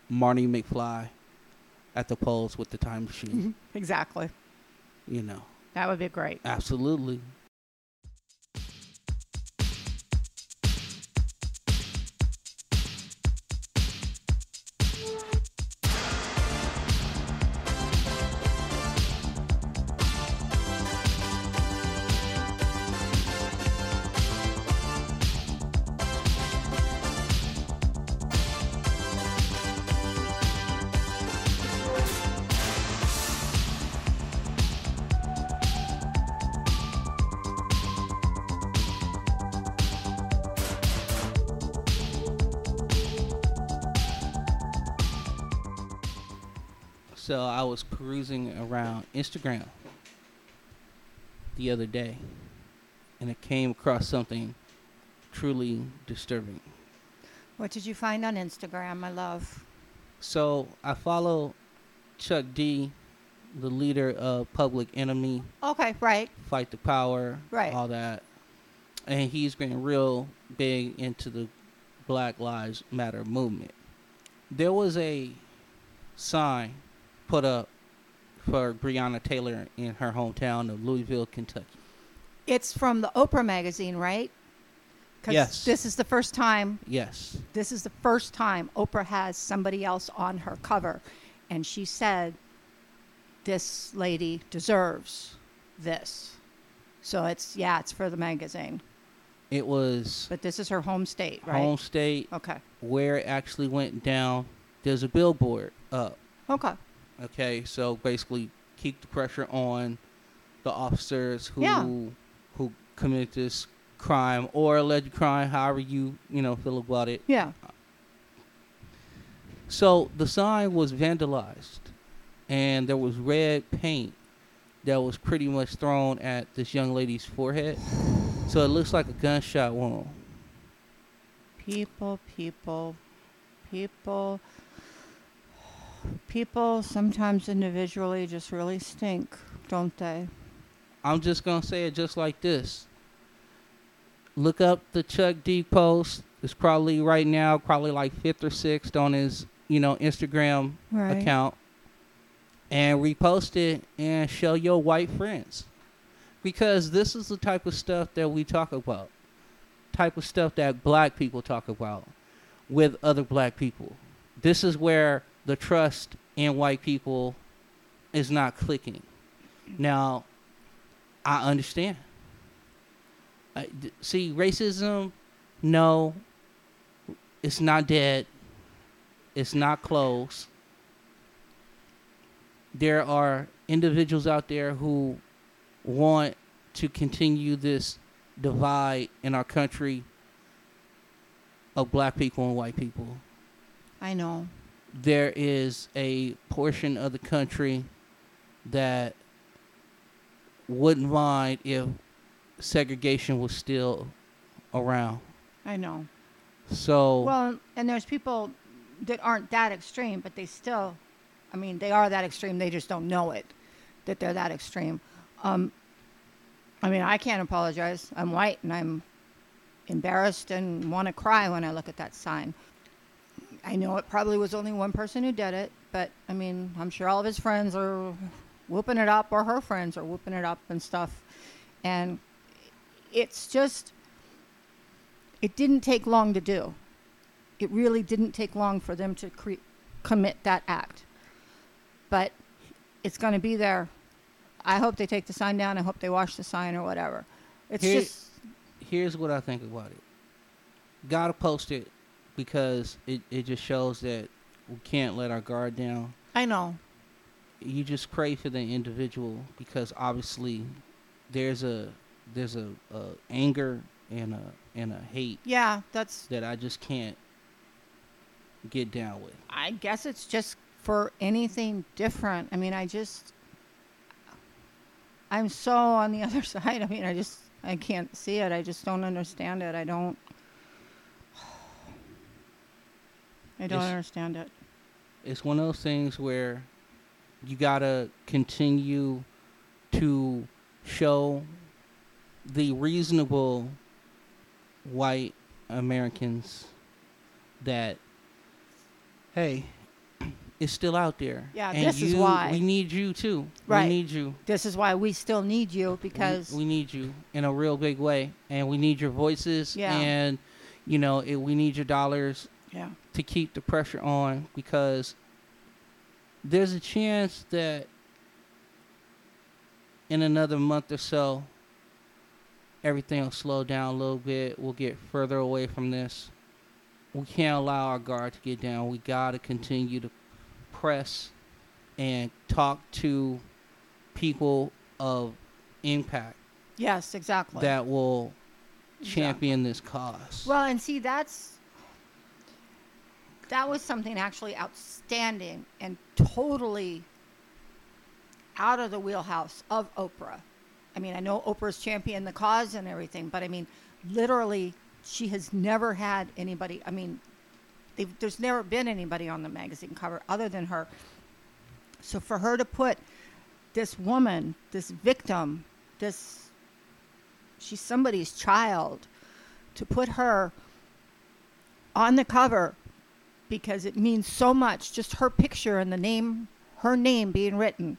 Marty McFly at the polls with the time machine. Mm-hmm. exactly. you know, That would be great. absolutely. Instagram the other day, and I came across something truly disturbing. What did you find on Instagram, my love? So I follow Chuck D, the leader of Public Enemy, Okay, right. Fight the Power, Right. all that, and he's been real big into the Black Lives Matter movement. There was a sign put up for Breonna Taylor in her hometown of Louisville, Kentucky. It's from the Oprah magazine, right? 'Cause Yes. This is the first time. Yes. This is the first time Oprah has somebody else on her cover, and she said, "This lady deserves this." So it's yeah, it's for the magazine, It was but this is her home state, right? home state Okay. where it actually went down. There's a billboard up. Okay. Okay, so basically keep the pressure on the officers who Yeah. who committed this crime or alleged crime, however you you know feel about it. Yeah. So the sign was vandalized, and there was red paint that was pretty much thrown at this young lady's forehead. So it looks like a gunshot wound. People, people, people. People sometimes individually just really stink, don't they? I'm just gonna say it just like this. Look up the Chuck D post. It's probably right now, probably like fifth or sixth on his, you know, Instagram Right. account, and repost it and show your white friends, because this is the type of stuff that we talk about, type of stuff that black people talk about. with other black people. This is where the trust in white people is not clicking. Now, I understand. I, d- see, racism, no, it's not dead. It's not closed. There are individuals out there who want to continue this divide in our country of black people and white people. I know. There is a portion of the country that wouldn't mind if segregation was still around. I know. So Well, and there's people that aren't that extreme, but they still, I mean, they are that extreme. They just don't know it, that they're that extreme. Um, I mean, I can't apologize. I'm white and I'm embarrassed and want to cry when I look at that sign. I know it probably was only one person who did it, but I mean, I'm sure all of his friends are whooping it up, or her friends are whooping it up and stuff. And it's just, it didn't take long to do. It really didn't take long for them to cre- commit that act. But it's going to be there. I hope they take the sign down. I hope they wash the sign or whatever. It's Here- just, here's what I think about it. Gotta post it because it, it just shows that we can't let our guard down. I know. You just pray for the individual because obviously there's a there's a, a anger and a and a hate Yeah, that's, that I just can't get down with. I guess it's just for anything different. I mean, I just, I'm so on the [LAUGHS] other side. I mean, I just, I can't see it. I just don't understand it. I don't, I don't It's- understand it. It's one of those things where you gotta continue to show the reasonable white Americans that hey, [CLEARS THROAT] it's still out there. Yeah, and this is why. we need you too. Right. We need you. This is why we still need you We- because we, need you in a real big way, and we need your voices. Yeah. And you know, it, we need your dollars yeah, to keep the pressure on because there's a chance that in another month or so everything will slow down a little bit. We'll get further away from this. We can't allow our guard to get down. We got to continue to press and talk to people of impact yes, exactly. that will Exactly. champion this cause. Well, and see, that's that was something actually outstanding and totally out of the wheelhouse of Oprah. I mean, I know Oprah's championed the cause and everything, but I mean, literally, she has never had anybody. I mean, there's never been anybody on the magazine cover other than her. So for her to put this woman, this victim, this she's somebody's child, to put her on the cover because it means so much just her picture and the name her name being written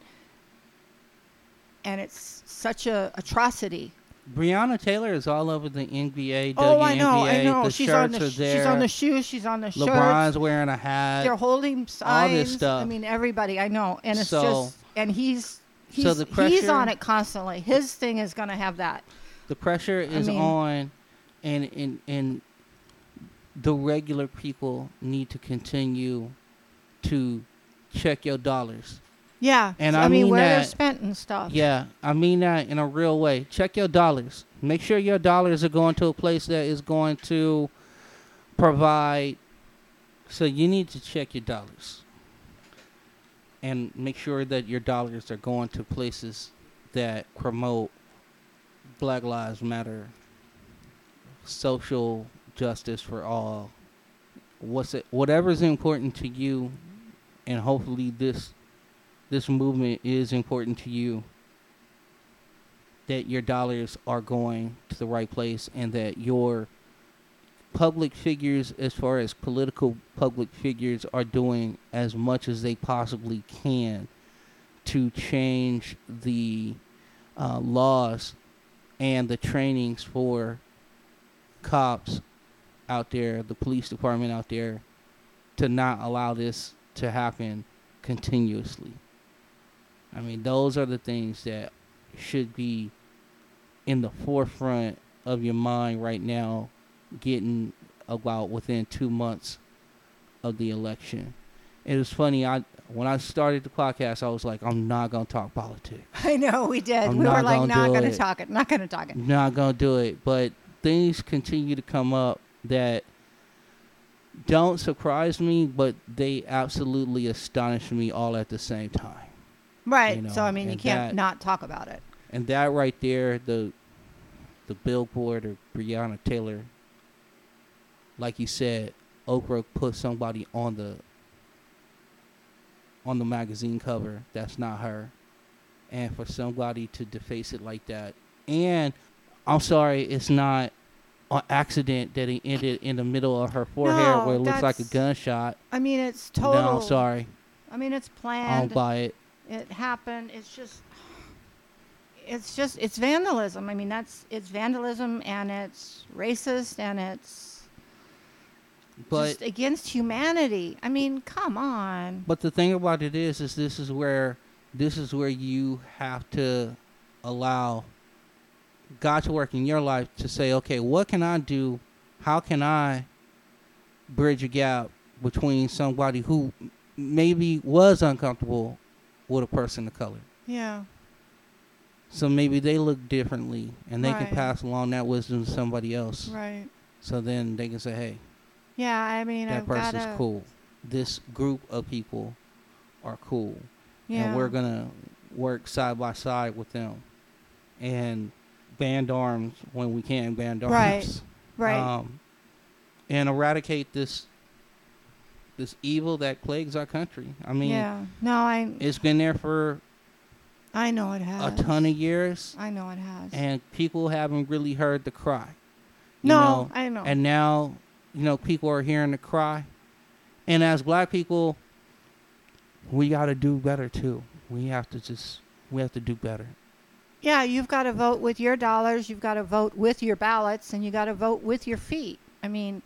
and it's such a atrocity Breonna Taylor is all over the NBA, WNBA. oh i know i know The she's shirts on the are there. she's on the shoes she's on the LeBron's shirts wearing a hat. they're holding signs All this stuff. i mean everybody i know and it's So- just and he's he's, So the he's on it constantly his thing is going to have that the pressure is mean- on, and and and the regular people need to continue to check your dollars. yeah And so, I mean, mean where they're that- spent and stuff Yeah, I mean that in a real way. Check your dollars. Make sure your dollars are going to a place that is going to provide. So you need to check your dollars. And make sure that your dollars are going to places that promote Black Lives Matter, social justice for all. What's it whatever's important to you and hopefully this this movement is important to you that your dollars are going to the right place and that your public figures as far as political public figures are doing as much as they possibly can to change the uh, laws and the trainings for cops out there, the police department out there, to not allow this to happen continuously. I mean, those are the things that should be in the forefront of your mind right now, getting about within two months of the election. It was funny. I when I started the podcast, I was like, I'm not gonna talk politics. [LAUGHS] I know we did. I'm we were like, gonna not going to it. talk it. Not going to talk it. not gonna do it. But things continue to come up that don't surprise me, but they absolutely astonish me all at the same time. Right. You know, so I mean, you can't that- not talk about it. And that right there, the the billboard or Breonna Taylor, like you said, Oprah put somebody on the on the magazine cover that's not her. And for somebody to deface it like that. And I'm sorry, it's not accident that he ended in the middle of her forehead No, where it looks like a gunshot. I mean, it's total. No, I'm sorry. I mean, it's I planned. don't buy it. it happened. It's just, it's just, it's vandalism. I mean, that's it's vandalism and it's racist and it's But just against humanity. I mean, come on. But the thing about it is, is this is where this is where you have to allow God to work in your life to say, okay, what can I do? How can I bridge a gap between somebody who maybe was uncomfortable with a person of color? Yeah. So maybe they look differently, and they Right. can pass along that wisdom to somebody else. Right. So then they can say, hey, Yeah. I mean, that I've person's gotta, cool. This group of people are cool. Yeah. and we're gonna work side by side with them, and band arms when we can band arms, Right. right. Um, and eradicate this this evil that plagues our country. I mean, yeah. No, I it's been there for I know it has. a ton of years, I know it has. and people haven't really heard the cry. no, know? I know. and now you know people are hearing the cry, and as black people, we got to do better too. We have to just we have to do better. Yeah, you've got to vote with your dollars, you've got to vote with your ballots, and you got to vote with your feet. I mean,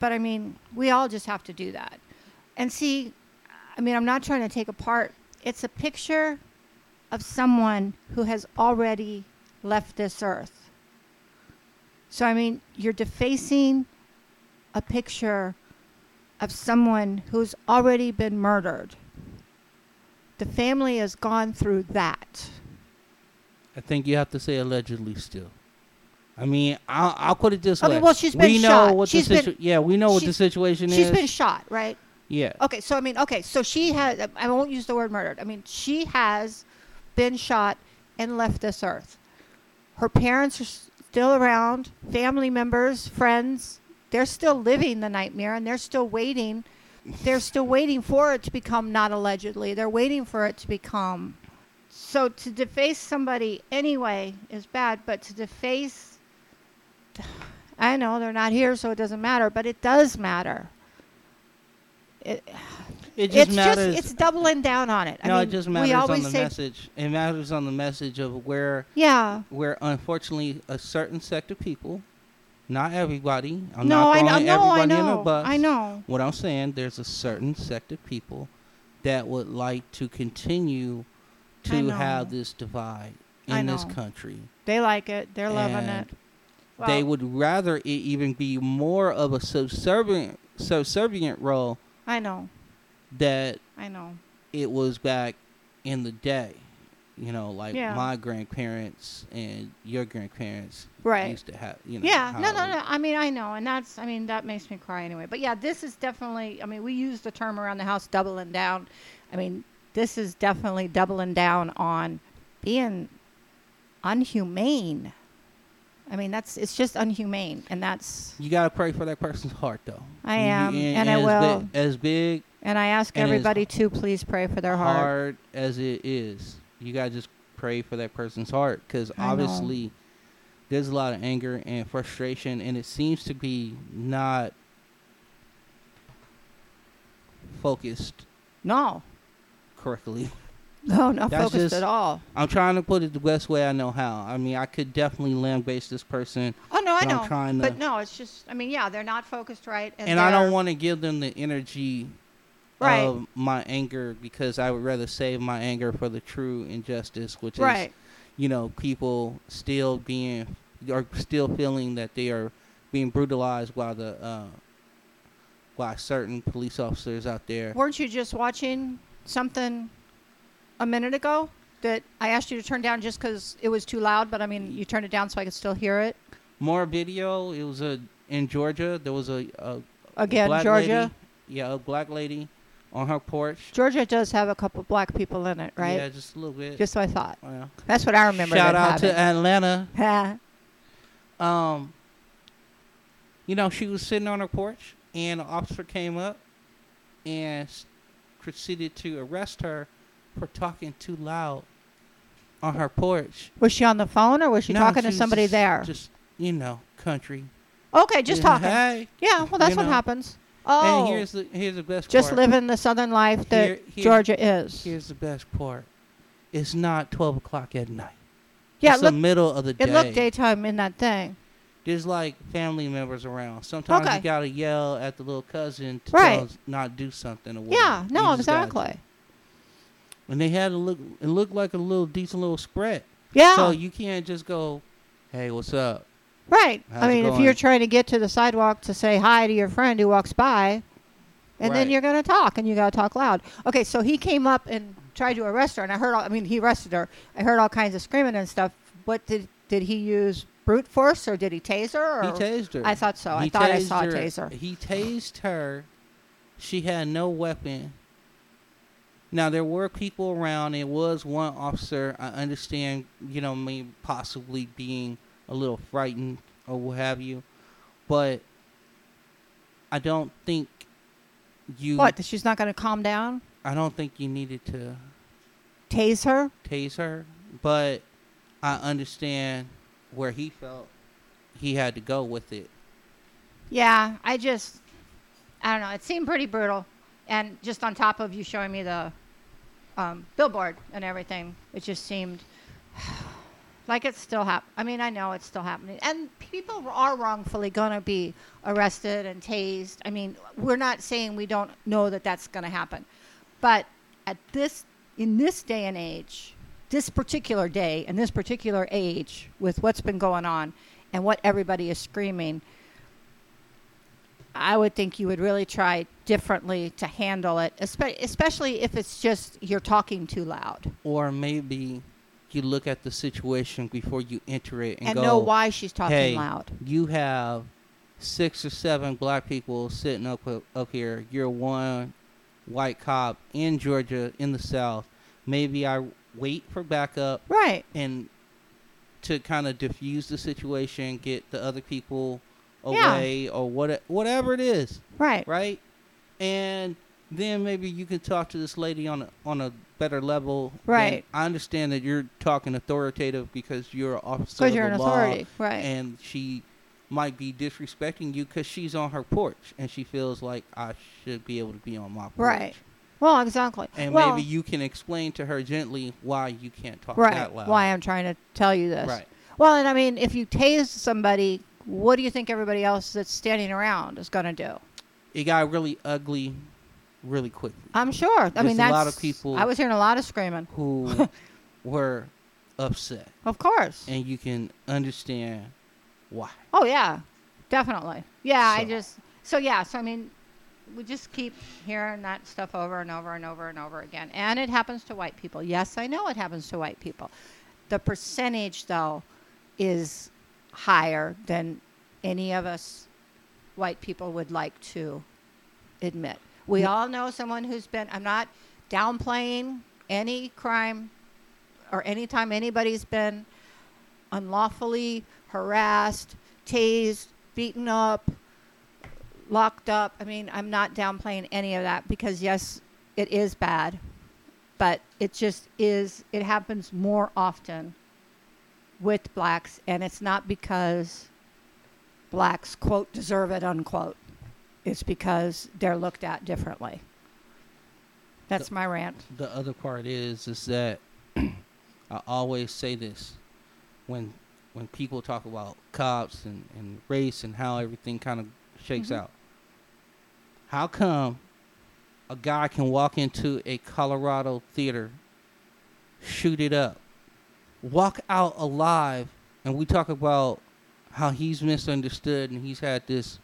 but I mean, we all just have to do that. And see, I mean, I'm not trying to take apart. It's a picture of someone who has already left this earth. So, I mean, you're defacing a picture of someone who's already been murdered. The family has gone through that. I think you have to say allegedly still. I mean, I'll, I'll put it this I way. mean, well, she's been we know shot. what She's the been- yeah, we know what the she's- situation She's is. been shot, right? yeah, Okay, so I mean, okay, so she has. I won't use the word murdered. I mean, she has been shot and left this earth. Her parents are s- still around, family members, friends. They're still living the nightmare, and they're still waiting. They're still waiting for it to become not allegedly. They're waiting for it to become. So to deface somebody anyway is bad, but to deface. I know they're not here, so it doesn't matter, but it does matter. It, it just it's matters. just it's doubling down on it. I no, mean, it just matters on the message. It matters on the message of where Yeah. where unfortunately a certain sect of people, not everybody. I'm no, not I know. throwing everybody I in the know. bus. I know. What I'm saying, there's a certain sect of people that would like to continue I to have this divide in this country. They like it. They're loving And it. they would rather it even be more of a subservient subservient role I know. that I know. it was back in the day. You know, like Yeah. my grandparents and your grandparents Right. used to have. You know, Yeah. No, no, no. I mean, I know, and that's. I mean, that makes me cry anyway. But yeah, this is definitely. I mean, we use the term around the house, doubling down. I mean, this is definitely doubling down on being unhumane. I mean, that's. It's just unhumane, and that's. You gotta pray for that person's heart, though. I am, you- and I as will. Big, as big And I ask And everybody to please pray for their heart. hard as it is, you gotta just pray for that person's heart because I know. obviously there's a lot of anger and frustration, and it seems to be not focused No. Correctly. No, not That's focused just- at all. I'm trying to put it the best way I know how. I mean, I could definitely lambaste this person, Oh no, I but I'm know. trying to- But no, it's just. I mean, yeah, they're not focused right, and, and I don't want to give them the energy Right. of my anger because I would rather save my anger for the true injustice, which is Right. you know people still being or still feeling that they are being brutalized by the uh, by certain police officers out there. Weren't you just watching something a minute ago that I asked you to turn down just because it was too loud? But I mean, you turned it down so I could still hear it. More video. It was a in Georgia. There was a, a Again, black Georgia. lady. Yeah, a black lady on her porch. Georgia does have a couple black people in it, right? Yeah, just a little bit. Just so I thought. Well, That's what I remember. shout out to. Atlanta. [LAUGHS] Um, you know, she was sitting on her porch, and an officer came up and proceeded to arrest her for talking too loud on her porch. was she on the phone or was she No, talking to was somebody just- there? Just you know, country. okay, just Yeah, talking. Hey, Yeah, well, that's you what know. happens. Oh, and here's the here's the best part. just part. living the southern life that Here- here- Georgia is. Here's the best part. It's not twelve o'clock at night. Yeah, it's it the looked, middle of the day. it looked daytime in that thing. There's like family members around. Sometimes Okay. you gotta yell at the little cousin to Right. not do something or whatever. Yeah, no, You exactly. And they had a look. It looked like a little decent little spread. Yeah, So you can't just go, "Hey, what's up?" right. How's I mean, if you're trying to get to the sidewalk to say hi to your friend who walks by, and then you're going to talk, and you got to talk loud. Okay, so he came up and tried to arrest her, and I heard. All, I mean, he arrested her. I heard all kinds of screaming and stuff. What did did he use? Brute force, or did he tase her? Or? He tased her. I thought so. I thought I saw a taser. He tased her. She had no weapon. Now there were people around. It was one officer. I understand, you know, maybe possibly being a little frightened or what have you, but I don't think you. What? She's not going to calm down? I don't think you needed to Tase her? tase her, but I understand where he felt he had to go with it. Yeah, I just, I don't know. It seemed pretty brutal, and just on top of you showing me the um, billboard and everything, it just seemed [SIGHS] like it's still happening. I mean, I know it's still happening, and people are wrongfully to be arrested and tased. I mean, we're not saying we don't know that that's to happen, but at this, in this day and age, this particular day and this particular age, with what's been going on and what everybody is screaming. I would think you would really try differently to handle it, especially if it's just you're talking too loud or maybe you look at the situation before you enter it and, and go, know why she's talking hey, loud. you have six or seven black people sitting up up here. You're one white cop in Georgia in the South. Maybe I wait for backup Right. and to kind of diffuse the situation, get the other people Yeah. away or what whatever it is, Right. right? And then maybe you can talk to this lady on a, on a better level. Right. I understand that you're talking authoritative because you're an officer Because of you're the an law, authority. Right. and she might be disrespecting you because she's on her porch and she feels like I should be able to be on my porch. Right. Well, exactly. And well, maybe you can explain to her gently why you can't talk right. that loud. Why I'm trying to tell you this. Right. Well, and I mean, if you tase somebody, what do you think everybody else that's standing around is going to do? It got really ugly really quickly. I'm sure. I There's mean, that's a lot of people- I was hearing a lot of screaming. Who [LAUGHS] were upset. Of course. And you can understand why. Oh yeah, definitely. Yeah, I just so yeah. So I mean, we just keep hearing that stuff over and over and over and over again, and it happens to white people. Yes, I know it happens to white people. The percentage, though, is higher than any of us white people would like to admit. We Yeah. all know someone who's been. I'm not downplaying any crime or anytime anybody's been unlawfully harassed, tased, beaten up, locked up. I mean, I'm not downplaying any of that because, yes, it is bad, but it just is, it happens more often with blacks, and it's not because blacks, quote, deserve it, unquote. It's because they're looked at differently. That's my rant. the other part is is that [CLEARS THROAT] I always say this when when people talk about cops and, and race and how everything kind of shakes Mhm. out. How come a guy can walk into a Colorado theater, shoot it up, walk out alive, and we talk about how he's misunderstood and he's had this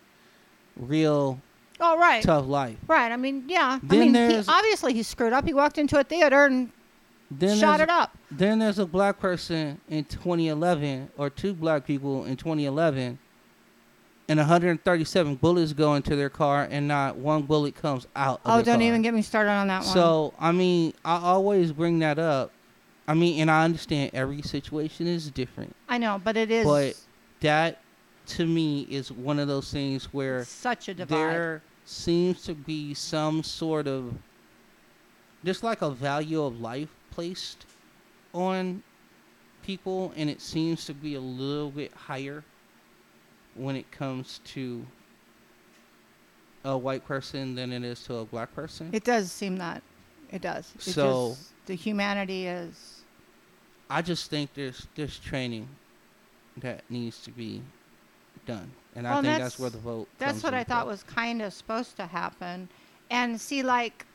real Oh, right. tough life. Right. I mean, yeah. Then I mean, he, obviously he screwed up. He walked into a theater and Then shot it up. Then there's a black person in 2011, or two black people in 2011, and 137 bullets go into their car, and not one bullet comes out. Of Oh, don't car. even get me started on that one. So I mean, I always bring that up. I mean, and I understand every situation is different. I know, but it is But That to me is one of those things where such a divide. there seems to be some sort of just like a value of life placed on people and it seems to be a little bit higher when it comes to a white person than it is to a black person. It does seem that. It does. It So- just- the humanity is. I just think there's there's training that needs to be done. And I think that's- that's where the vote That's what I thought was kind of supposed to happen. And see, like,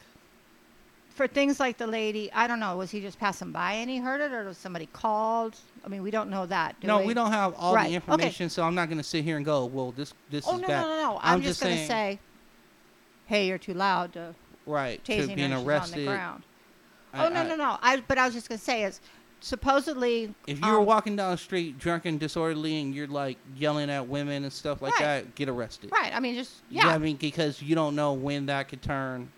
for things like the lady, I don't know, was he just passing by and he heard it, or was somebody called? I mean, we don't know that. Do No, we? we don't have all Right, the okay. information, so I'm not going to sit here and go, "Well, this this Oh is no, bad." no, no, no! I'm, I'm just, just gonna say, hey, you're too loud to Right, to tasing her. being She's on the arrested. ground. I- oh no, I- no, no! I but I was just gonna say is supposedly If you were um, walking down the street drunk and disorderly and you're like yelling at women and stuff like Right. that, get arrested. right. I mean, just You know yeah, I mean, because you don't know when that could turn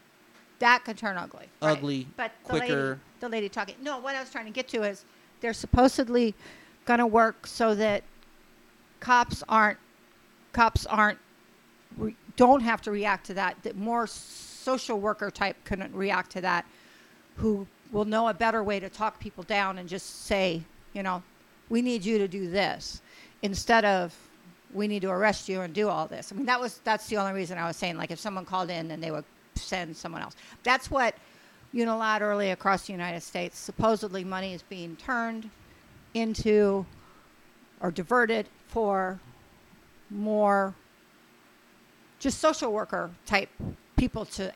that could turn ugly. right. ugly. But the lady, quicker. the lady talking. No, what I was trying to get to is they're supposedly going to work so that cops aren't cops aren't re, don't have to react to that. That more social worker type couldn't react to that, who will know a better way to talk people down and just say, you know, we need you to do this instead of we need to arrest you and do all this. I mean, that was that's the only reason I was saying like if someone called in and they would send someone else. That's what unilaterally across the United States supposedly money is being turned into or diverted for more just social worker type people to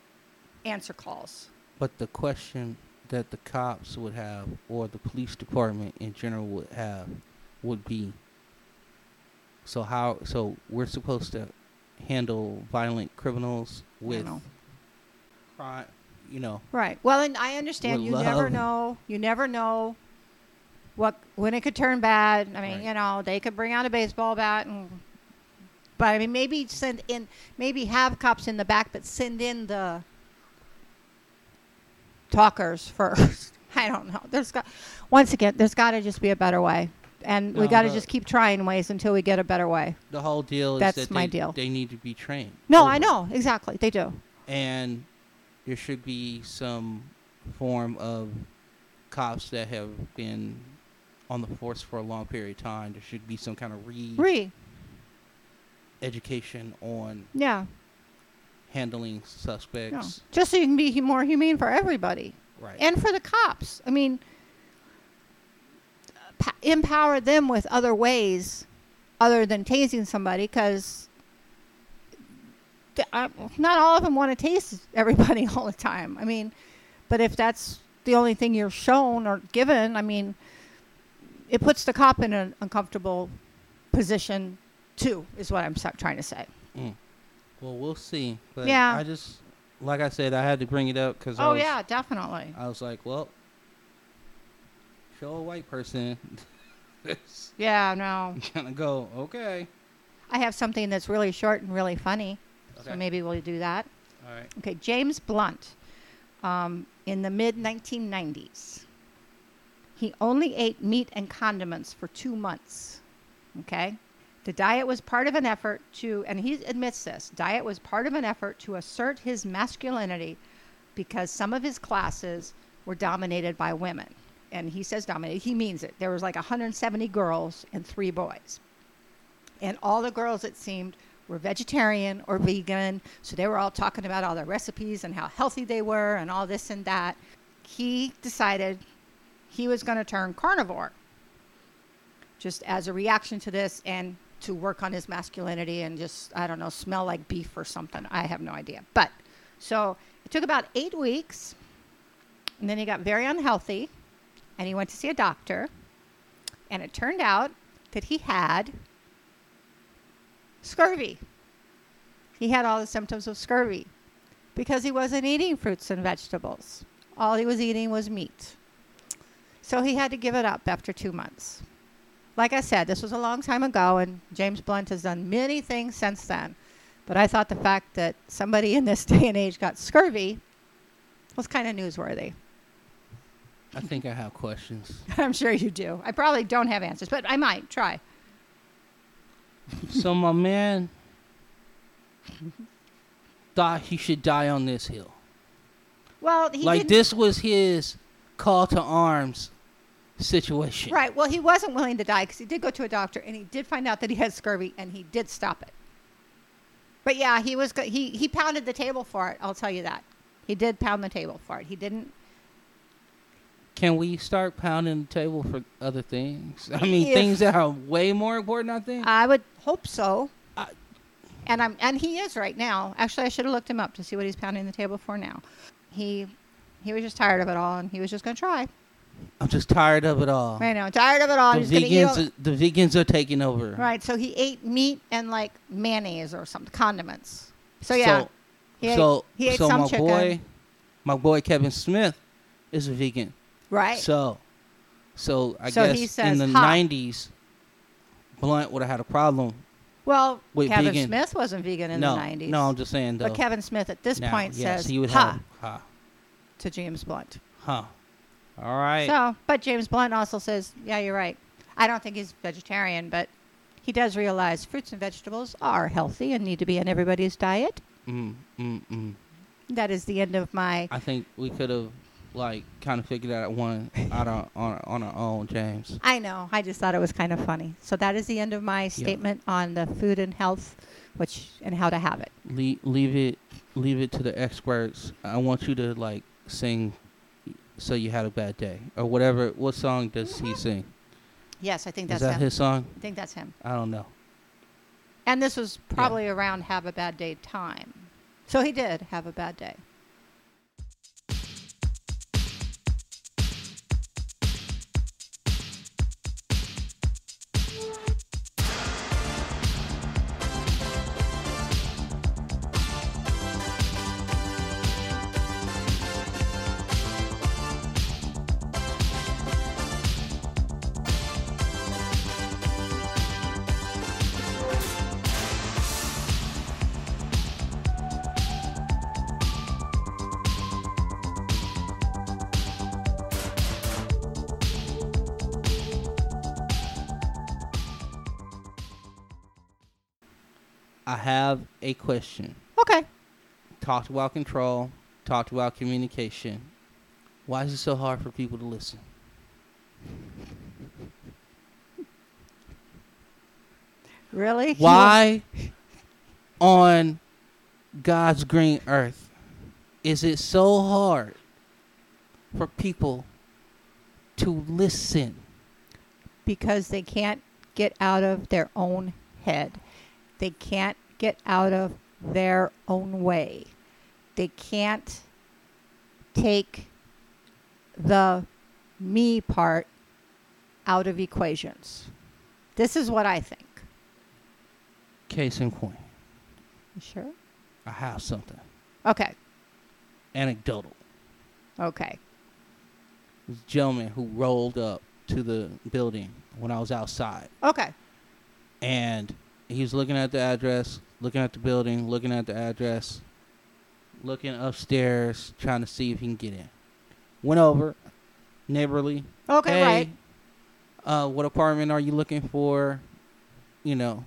answer calls. But the question that the cops would have, or the police department in general would have, would be: so how? So we're supposed to handle violent criminals with crime, you know? Right. Well, and I understand you never know. You never know what when it could turn bad. I mean, Right. you know, they could bring out a baseball bat and but I mean maybe send in maybe have cops in the back but send in the talkers first. [LAUGHS] I don't know. There's got once again, there's got to just be a better way. And we got to just keep trying ways until we get a better way. The whole deal is That's that my they, deal. they need to be trained. No, over I know. Exactly. They do. and there should be some form of cops that have been on the force for a long period of time. There should be some kind of Re. re-education on Yeah. handling No. suspects. Just so you can be more humane for everybody. Right. and for the cops. I mean, empower them with other ways other than tasing somebody because not all of them want to taste everybody [LAUGHS] all the time. I mean, but if that's the only thing you're shown or given, I mean, it puts the cop in an uncomfortable position too, is what I'm trying to say. Mm. Well, we'll see. But Yeah. I just, like I said, I had to bring it up because I Oh, was, yeah, definitely. I was like, well, show a white person. [LAUGHS] it's Yeah, no. [LAUGHS] gonna go okay. I have something that's really short and really funny. So Okay. maybe we'll do that. All right. Okay, James Blunt, um, in the mid 1990s, he only ate meat and condiments for two months. Okay, the diet was part of an effort to, and he admits this, diet was part of an effort to assert his masculinity because some of his classes were dominated by women. And he says dominated, he means it. There was like 170 girls and three boys. And all the girls, it seemed, were vegetarian or vegan. So they were all talking about all their recipes and how healthy they were and all this and that. He decided he was going to turn carnivore just as a reaction to this and to work on his masculinity and just, I don't know, smell like beef or something. I have no idea. But so it took about eight weeks. And then he got very unhealthy and he went to see a doctor. And it turned out that he had scurvy. He had all the symptoms of scurvy because he wasn't eating fruits and vegetables. All he was eating was meat. So he had to give it up after two months. Like I said, this was a long time ago, and James Blunt has done many things since then. But I thought the fact that somebody in this [LAUGHS] day and age got scurvy was kind of newsworthy. I think I have questions. [LAUGHS] I'm sure you do. I probably don't have answers, but I might try. So my man thought he should die on this hill. Well, he like didn't, this was his call to arms situation. Right. Well, he wasn't willing to die because he did go to a doctor and he did find out that he had scurvy and he did stop it. But yeah, he was go- he he pounded the table for it. I'll tell you that. He did pound the table for it. He didn't. Can we start pounding the table for other things? I mean, If- things that are way more important. I think. I would hope so. I- and I'm and he is right now. Actually, I should have looked him up to see what he's pounding the table for now. He he was just tired of it all and he was just going to try. I'm just tired of it all. I know, tired of it all. the He's going to eat. all- vegans, the vegans are taking over. Right. So he ate meat and like mayonnaise or some condiments. So yeah, So, he ate, so, he ate so my chicken. boy, my boy Kevin Smith, is a vegan. Right. So, so I So guess he says, in the "Ha." '90s, Blunt would have had a problem. well, Wait, Kevin vegan. Smith wasn't vegan in no, the 90s. no, I'm just saying though. but Kevin Smith at this now, point yes, says he would ha have, ha, to James Blunt. huh. All right. So, but James Blunt also says, yeah, you're right. I don't think he's vegetarian, but he does realize fruits and vegetables are healthy and need to be in everybody's diet. mm, mm, mm. That is the end of my. I think we could have like kind of figured out one out on on on our own, James. I know. I just thought it was kind of funny. So that is the end of my statement on the food and health, which and how to have it. leave, leave it leave it to the experts. I want you to like sing so you had a bad day or whatever. What song does he mm-hmm. sing? Yes, I think that's Is that him. his song? I think that's him. I don't know. And this was probably around have a bad day time. So he did have a bad day. I have a question. Okay. Talked about control. Talked about communication. Why is it so hard for people to listen? Really? [LAUGHS] Why on God's green earth is it so hard for people to listen? because they can't get out of their own head. They can't get out of their own way. They can't take the me part out of equations. This is what I think. Case in point, You sure? I have something Okay. anecdotal. Okay. This gentleman who rolled up to the building when I was outside, Okay. and he was looking at the address, looking at the building, looking at the address, looking upstairs, trying to see if he can get in. Went over, neighborly. Okay, hey, right. Uh, what apartment are you looking for? You know.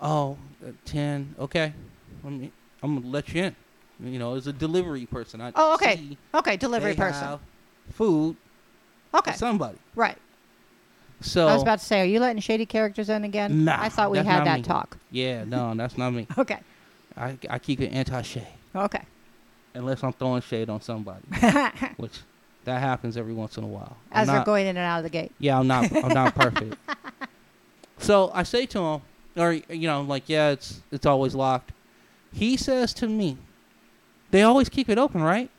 Oh, uh, 10. Okay. Let me, I'm going to let you in. You know, as a delivery person. I Oh, okay. Okay, delivery they person. have food Okay. somebody. Right. So I was about to say, are you letting shady characters in again? Nah, I thought we had that me. talk. yeah, no, that's not me. [LAUGHS] Okay. I I keep it anti shade Okay. unless I'm throwing shade on somebody, [LAUGHS] which that happens every once in a while. I'm As they're not- going in and out of the gate. Yeah, I'm not. I'm not perfect. [LAUGHS] So I say to him, or you know, like, yeah, it's it's always locked. He says to me, "They always keep it open, right?"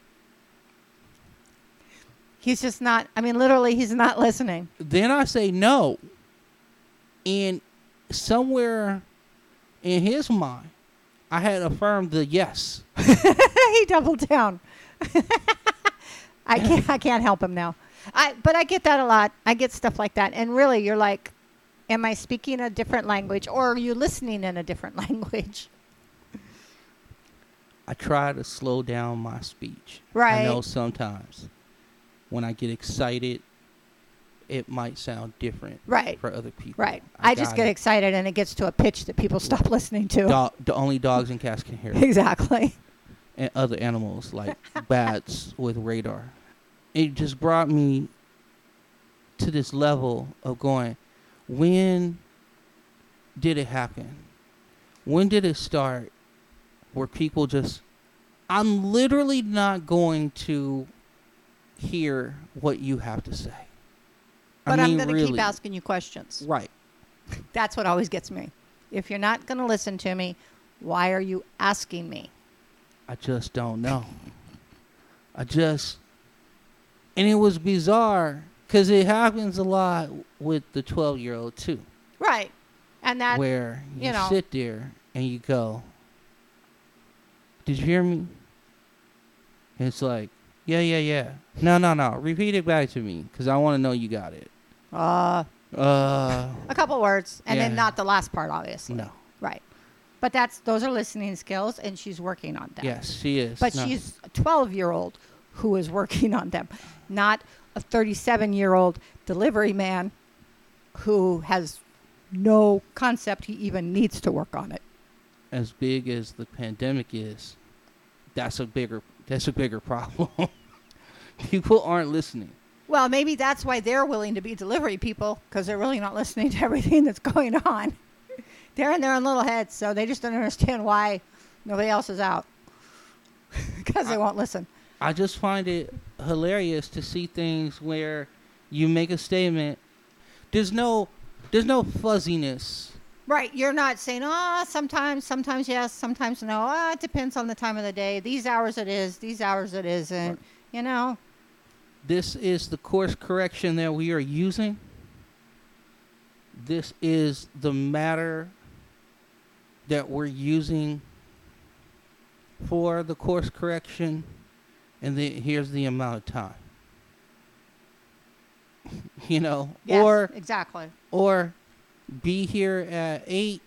He's just not, I mean, literally, he's not listening. Then I say no, and somewhere in his mind, I had affirmed the yes. [LAUGHS] he doubled down. [LAUGHS] I can't. I can't help him now. I. But I get that a lot. I get stuff like that, and really, you're like, am I speaking a different language, or are you listening in a different [LAUGHS] language? I try to slow down my speech. Right. I know sometimes when I get excited, it might sound different Right. for other people. Right. I, just get it. excited, and it gets to a pitch that people stop listening to. Dog, the only dogs and cats can hear [LAUGHS] it. Exactly. and other animals like [LAUGHS] bats with radar. It just brought me to this level of going, when did it happen? When did it start where people just, I'm literally not going to hear what you have to say. But I I'm going to keep asking you questions. Right. [LAUGHS] That's what always gets me. If you're not going to listen to me, why are you asking me? I just don't know. I just, and it was bizarre because it happens a lot with the 12 year old too, Right. And that where you, you know. sit there and you go, Did you hear me? And it's like, Yeah, yeah, yeah. No, no, no. Repeat it back to me because I want to know you got it. uh Uh, a couple words and then not the last part obviously. no. Right. But that's those are listening skills and she's working on them. Yes, she is. But No. she's a 12 year old who is working on them, not a 37 year old delivery man who has no concept he even needs to work on it. as big as the pandemic is, that's a bigger that's a bigger problem. [LAUGHS] People aren't listening. Well, maybe that's why they're willing to be delivery people because they're really not listening to everything that's going on. [LAUGHS] they're in their own little heads, so they just don't understand why nobody else is out [LAUGHS] because they won't listen. I just find it hilarious to see things where you make a statement. There's no there's no fuzziness. Right. You're not saying, oh, sometimes, sometimes yes, sometimes no. Ah, it depends on the time of the day. These hours it is, these hours it isn't. Right. You know? This is the course correction that we are using. This is the matter that we're using for the course correction, and then here's the amount of time. [LAUGHS] you know, Yes, or exactly. or be here at eight.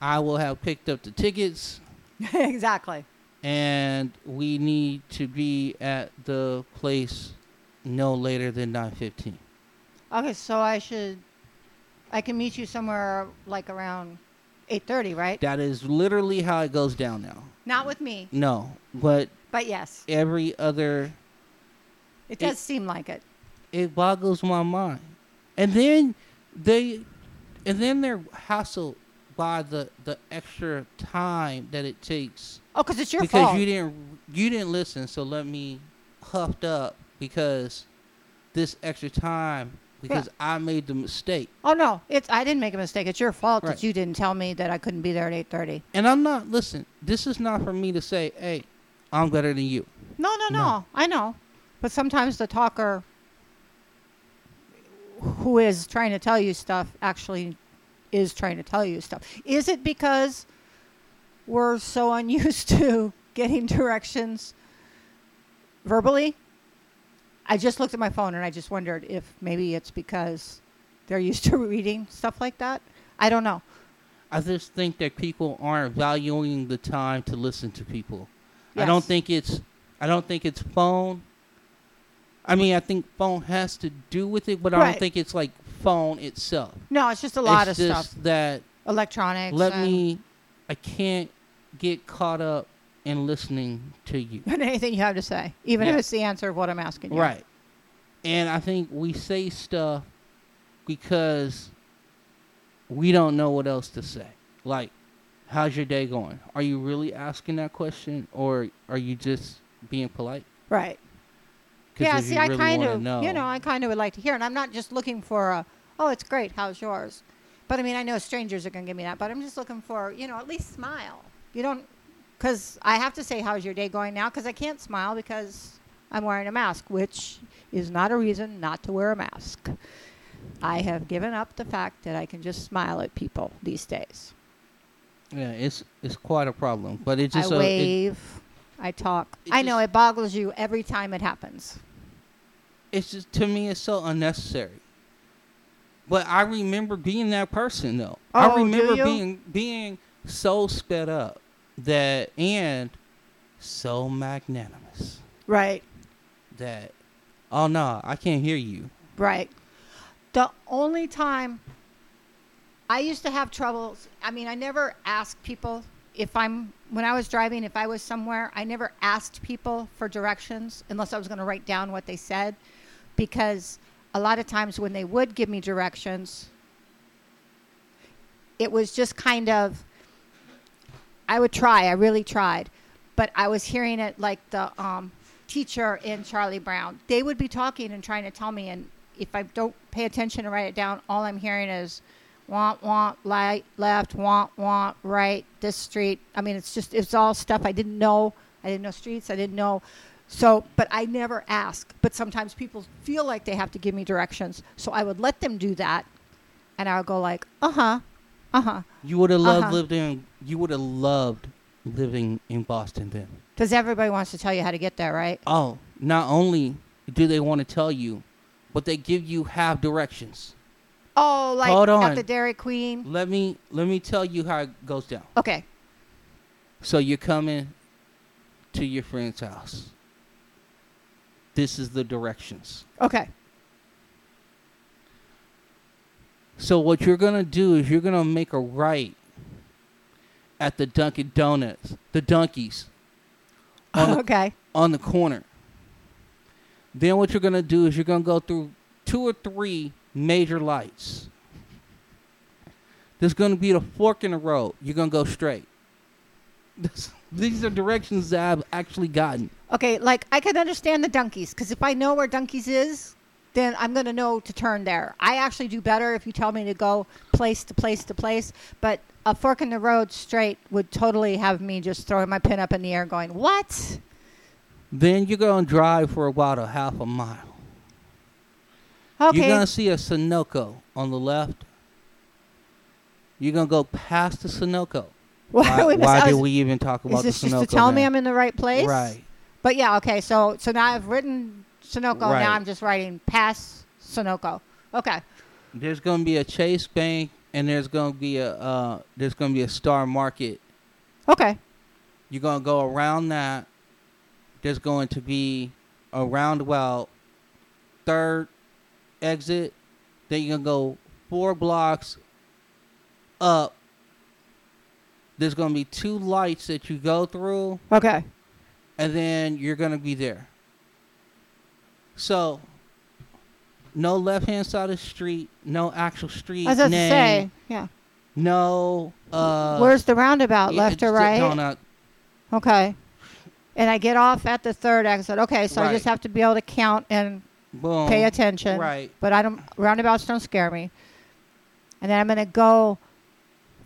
I will have picked up the tickets, [LAUGHS] exactly. And we need to be at the place no later than nine fifteen. Okay, so I should, I can meet you somewhere like around 8.30, right? That is literally how it goes down now. Not with me, No, but but yes, every other, it does seem like it. it boggles my mind. And then they, and then they're hassled by the the extra time that it takes Oh, because it's your because fault. you didn't you didn't listen. So let me huffed up because this extra time because I made the mistake. oh, no, it's I didn't make a mistake. It's your fault Right. that you didn't tell me that I couldn't be there at 8.30. And I'm not listen. This is not for me to say, "Hey, I'm better than you." No, no, no, No. I know. But sometimes the talker who is trying to tell you stuff actually is trying to tell you stuff. Is it because we're so [LAUGHS] unused to getting directions verbally? I just looked at my phone and I just wondered if maybe it's because they're [LAUGHS] used to reading stuff like that. I don't know. I just think that people aren't valuing the time to listen to people. I don't think it's I don't think it's phone. I mean, I think phone has to do with it, but I don't think it's like phone itself. No, it's just a lot it's of just stuff. that Electronics. let me I can't get caught up in listening to you. and [LAUGHS] anything you have to say, even if it's the answer of what I'm asking you. Right. And I think we say stuff because we don't know what else to say. Like, how's your day going? Are you really asking that question, or are you just being polite? Right. Yeah, see, you I kind of, you know, I kind of would like to hear, and I'm not just looking for a, oh, it's great, how's yours? But I mean, I know strangers are going to give me that, but I'm just looking for, you know, at least smile. You don't, because I have to say, how's your day going now? Because I can't smile because I'm wearing a mask, which is not a reason not to wear a mask. I have given up the fact that I can just smile at people these days. yeah, it's it's quite a problem. But it I just it- wave, I talk. I know it boggles you every time it happens. it's just to me it's so unnecessary. But I remember being that person though. I Oh, do remember being being so sped up that and so magnanimous Right. that oh no, I can't hear you. Right. The only time I used to have troubles, I mean, I never asked people if I'm, when I was driving, if I was somewhere, I never asked people for directions unless I was going to write down what they said. Because a lot of times when they would give me directions, it was just kind of, I would try, I really tried. But I was hearing it like the um, teacher in Charlie Brown. They would be talking and trying to tell me, and if I don't pay attention and write it down, all I'm hearing is want, want, light, left, want, want, right, this street. I mean, it's just, it's all stuff I didn't know. I didn't know streets. I didn't know. So, but I never ask. But sometimes people feel like they have to give me directions. So I would let them do that. And I would go like, uh huh, uh huh. You would have loved Uh-huh. lived in you would have loved living in Boston then. Because everybody wants to tell you how to get there, right? Oh, not only do they want to tell you, but they give you half directions. Oh, like Hold on. at the Dairy Queen. Let me let me tell you how it goes down. Okay. So you're coming to your friend's house. This is the directions. Okay. So what you're gonna do is you're gonna make a right at the Dunkin' Donuts, the Dunkies, on the, [LAUGHS] okay. on the corner. Then what you're gonna do is you're gonna go through two or three major lights. There's gonna be the fork in the road. You're gonna go straight. [LAUGHS] These are directions that I've actually gotten. Okay, like I can understand the Dunkies because if I know where Dunkies is, then I'm gonna know to turn there. I actually do better if you tell me to go place to place to place. But a fork in the road straight would totally have me just throwing my pin up in the air, going, "What?" Then you're gonna drive for about a half a mile. Okay. You're gonna see a Sunoco on the left. You're gonna go past the Sunoco. [LAUGHS] Why, Why, wait a minute, why did we even talk about Is this the just to tell me? I'm in the right place? Right. But yeah, okay. So so now I've written Sunoco. Right. Now I'm just writing past Sunoco. Okay. There's gonna be a Chase Bank, and there's gonna be a uh, there's gonna be a Star Market. Okay. You're gonna go around that. There's going to be a roundabout third exit. Then you're gonna go four blocks up. There's gonna be two lights that you go through, Okay. and then you're gonna be there. So, no left hand side of the street, no actual street I was name, say, yeah. no. Uh, Where's the roundabout? yeah, left or right? No, not Okay. And I get off at the third exit. Okay, so I just have to be able to count and boom. pay attention. Right. But I don't roundabouts don't scare me. And then I'm gonna go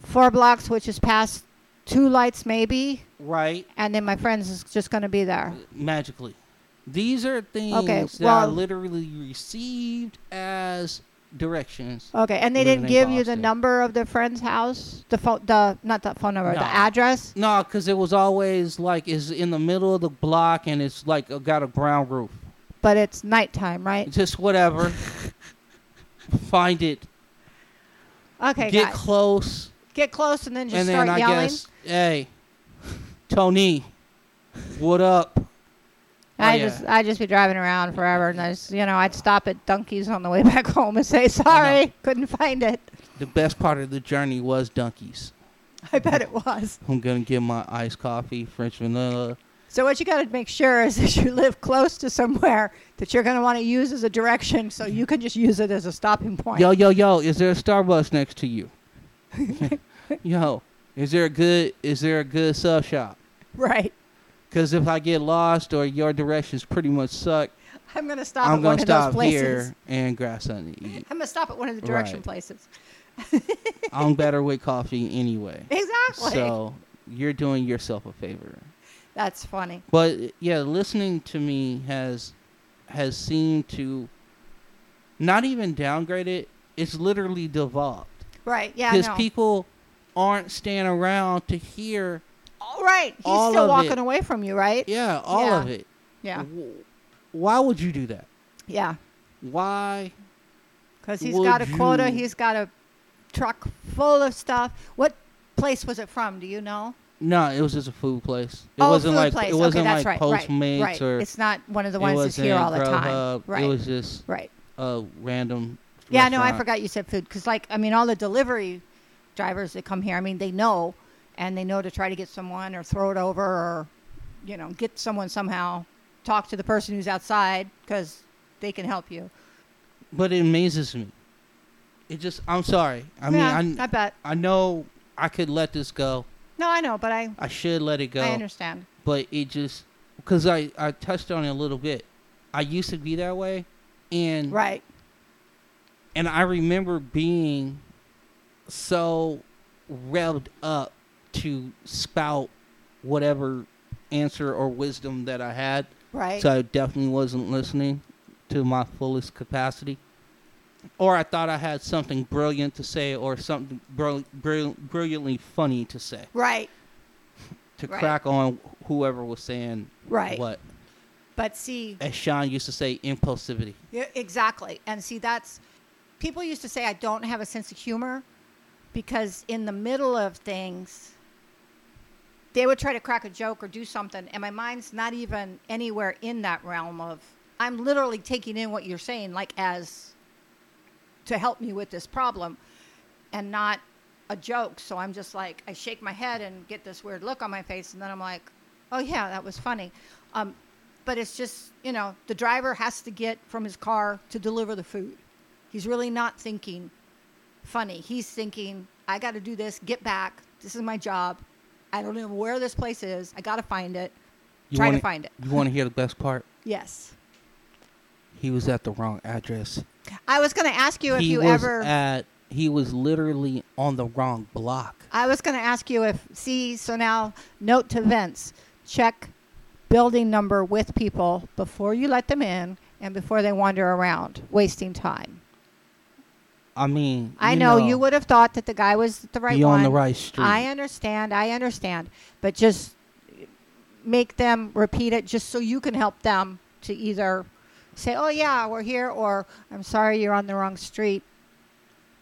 four blocks, which is past two lights maybe, Right. and then my friends is just gonna be there. Magically, these are things Okay, that I literally received as directions. Okay, and they didn't give you the number of the friend's house, the phone, the not the phone number, No. the address. No, because it was always like it's in the middle of the block and it's like uh, got a brown roof. But it's nighttime, right? Just whatever. [LAUGHS] Find it. Okay, get guys. close, get close and then just and start then I yelling. guess, hey, Tony, what up? I Oh, yeah. just I just be driving around forever, and I just you know I'd stop at Dunkies on the way [LAUGHS] back home and say sorry, couldn't find it. The best part of the journey was Dunkies. [LAUGHS] I bet it was. I'm gonna get my iced coffee, French vanilla. So what you got to make sure is [LAUGHS] that you live close to somewhere that you're going to want to use as a direction, so you can just use it as a stopping point. Yo, yo, yo! Is there a Starbucks next to you? [LAUGHS] yo, is there a good? Is there a good sub shop? Right. Because if I get lost or your directions pretty much suck, I'm going to stop I'm at gonna one of those stop places. here and grab something to eat. I'm going to stop at one of the direction Right. places. I'm [LAUGHS] better with coffee anyway. Exactly. So you're doing yourself a favor. That's funny. But yeah, listening to me has has seemed to not even downgrade it. It's literally devolved Right. Yeah. because no. people aren't staying around to hear. All right. He's all still walking it. away from you, right? Yeah, all Yeah. of it. Yeah. Why would you do that? Yeah. Why? Because he's got a quota. He's got a truck full of stuff. What place was it from? Do you know? No, it was just a food place. It oh, wasn't food like place. it wasn't okay, that's like right. right, Postmates right. or It's not one of the ones that's here all the time. Right. It was just right. a random. Yeah, no, I forgot you said food because, like, I mean, all the delivery drivers that come here, I mean, they know, and they know to try to get someone or throw it over or, you know, get someone somehow. Talk to the person who's outside because they can help you. But it amazes me. It just. I'm sorry. I yeah, mean, I I bet. I know I could let this go. No, I know, but I, I should let it go. I understand. But it just because I I touched on it a little bit. I used to be that way, and Right. And I remember being so revved up to spout whatever answer or wisdom that I had. Right. So I definitely wasn't listening to my fullest capacity. Or I thought I had something brilliant to say or something brill- brill- brilliantly funny to say right. [LAUGHS] to Right. crack on whoever was saying Right. what. But see, As Sean used to say, impulsivity. Yeah, exactly. And see, that's people used to say I don't have a sense of humor because in the middle of things, they would try to crack a joke or do something, and my mind's not even anywhere in that realm of. I'm literally taking in what you're saying, like as to help me with this problem, and not a joke. So I'm just like, I shake my head and get this weird look on my face, and then I'm like, oh yeah, that was funny. Um, but it's just you know the driver has to get from his car to deliver the food he's really not thinking funny he's thinking i got to do this get back this is my job i don't know where this place is i got to find it You try wanna, to find it You want to hear the best part? yes He was at the wrong address. i was going to ask you if he you was ever at. He was literally on the wrong block. i was going to ask you if see so now note to vince check building number with people before you let them in and before they wander around wasting time I mean, I you know, you would have thought that the guy was the right be one. on the right street. I understand. I understand. But just make them repeat it just so you can help them to either say, "Oh yeah, we're here," or "I'm sorry, you're on the wrong street."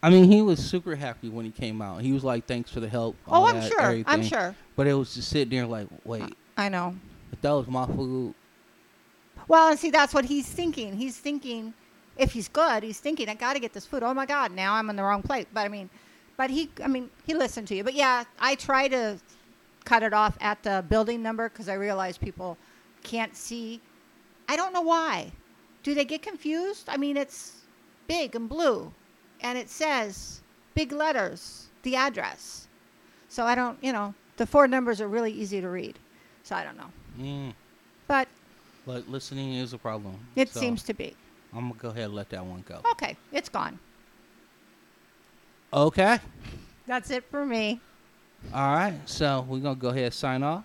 I mean, he was super happy when he came out. He was like, "Thanks for the help." Oh, I'm that, sure. I'm sure. But it was just sitting there like, wait, I know. if that was my food, Well, and see, that's what he's thinking. He's thinking, if he's good, he's thinking, "I got to get this food." Oh my God, now I'm in the wrong place. But I mean, but he, I mean, he listened to you. But yeah, I try to cut it off at the building number because I realize people can't see. I don't know why. Do they get confused? I mean, it's big and blue, and it says big letters the address. So I don't, you know, the four numbers are really easy to read. So I don't know, mm, but but listening is a problem. it So, seems to be. I'm gonna go ahead and let that one go. Okay, it's gone. Okay. That's it for me. All right. So we're gonna go ahead and sign off.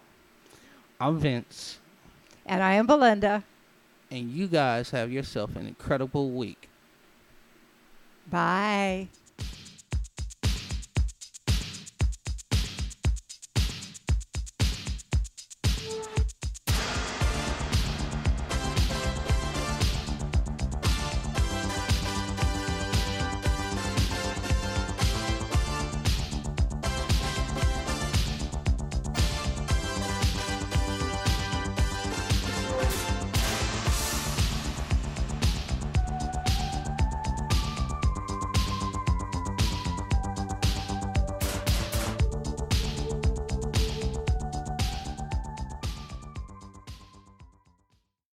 I'm Vince, And I am Belinda. and you guys have yourself an incredible week. Bye.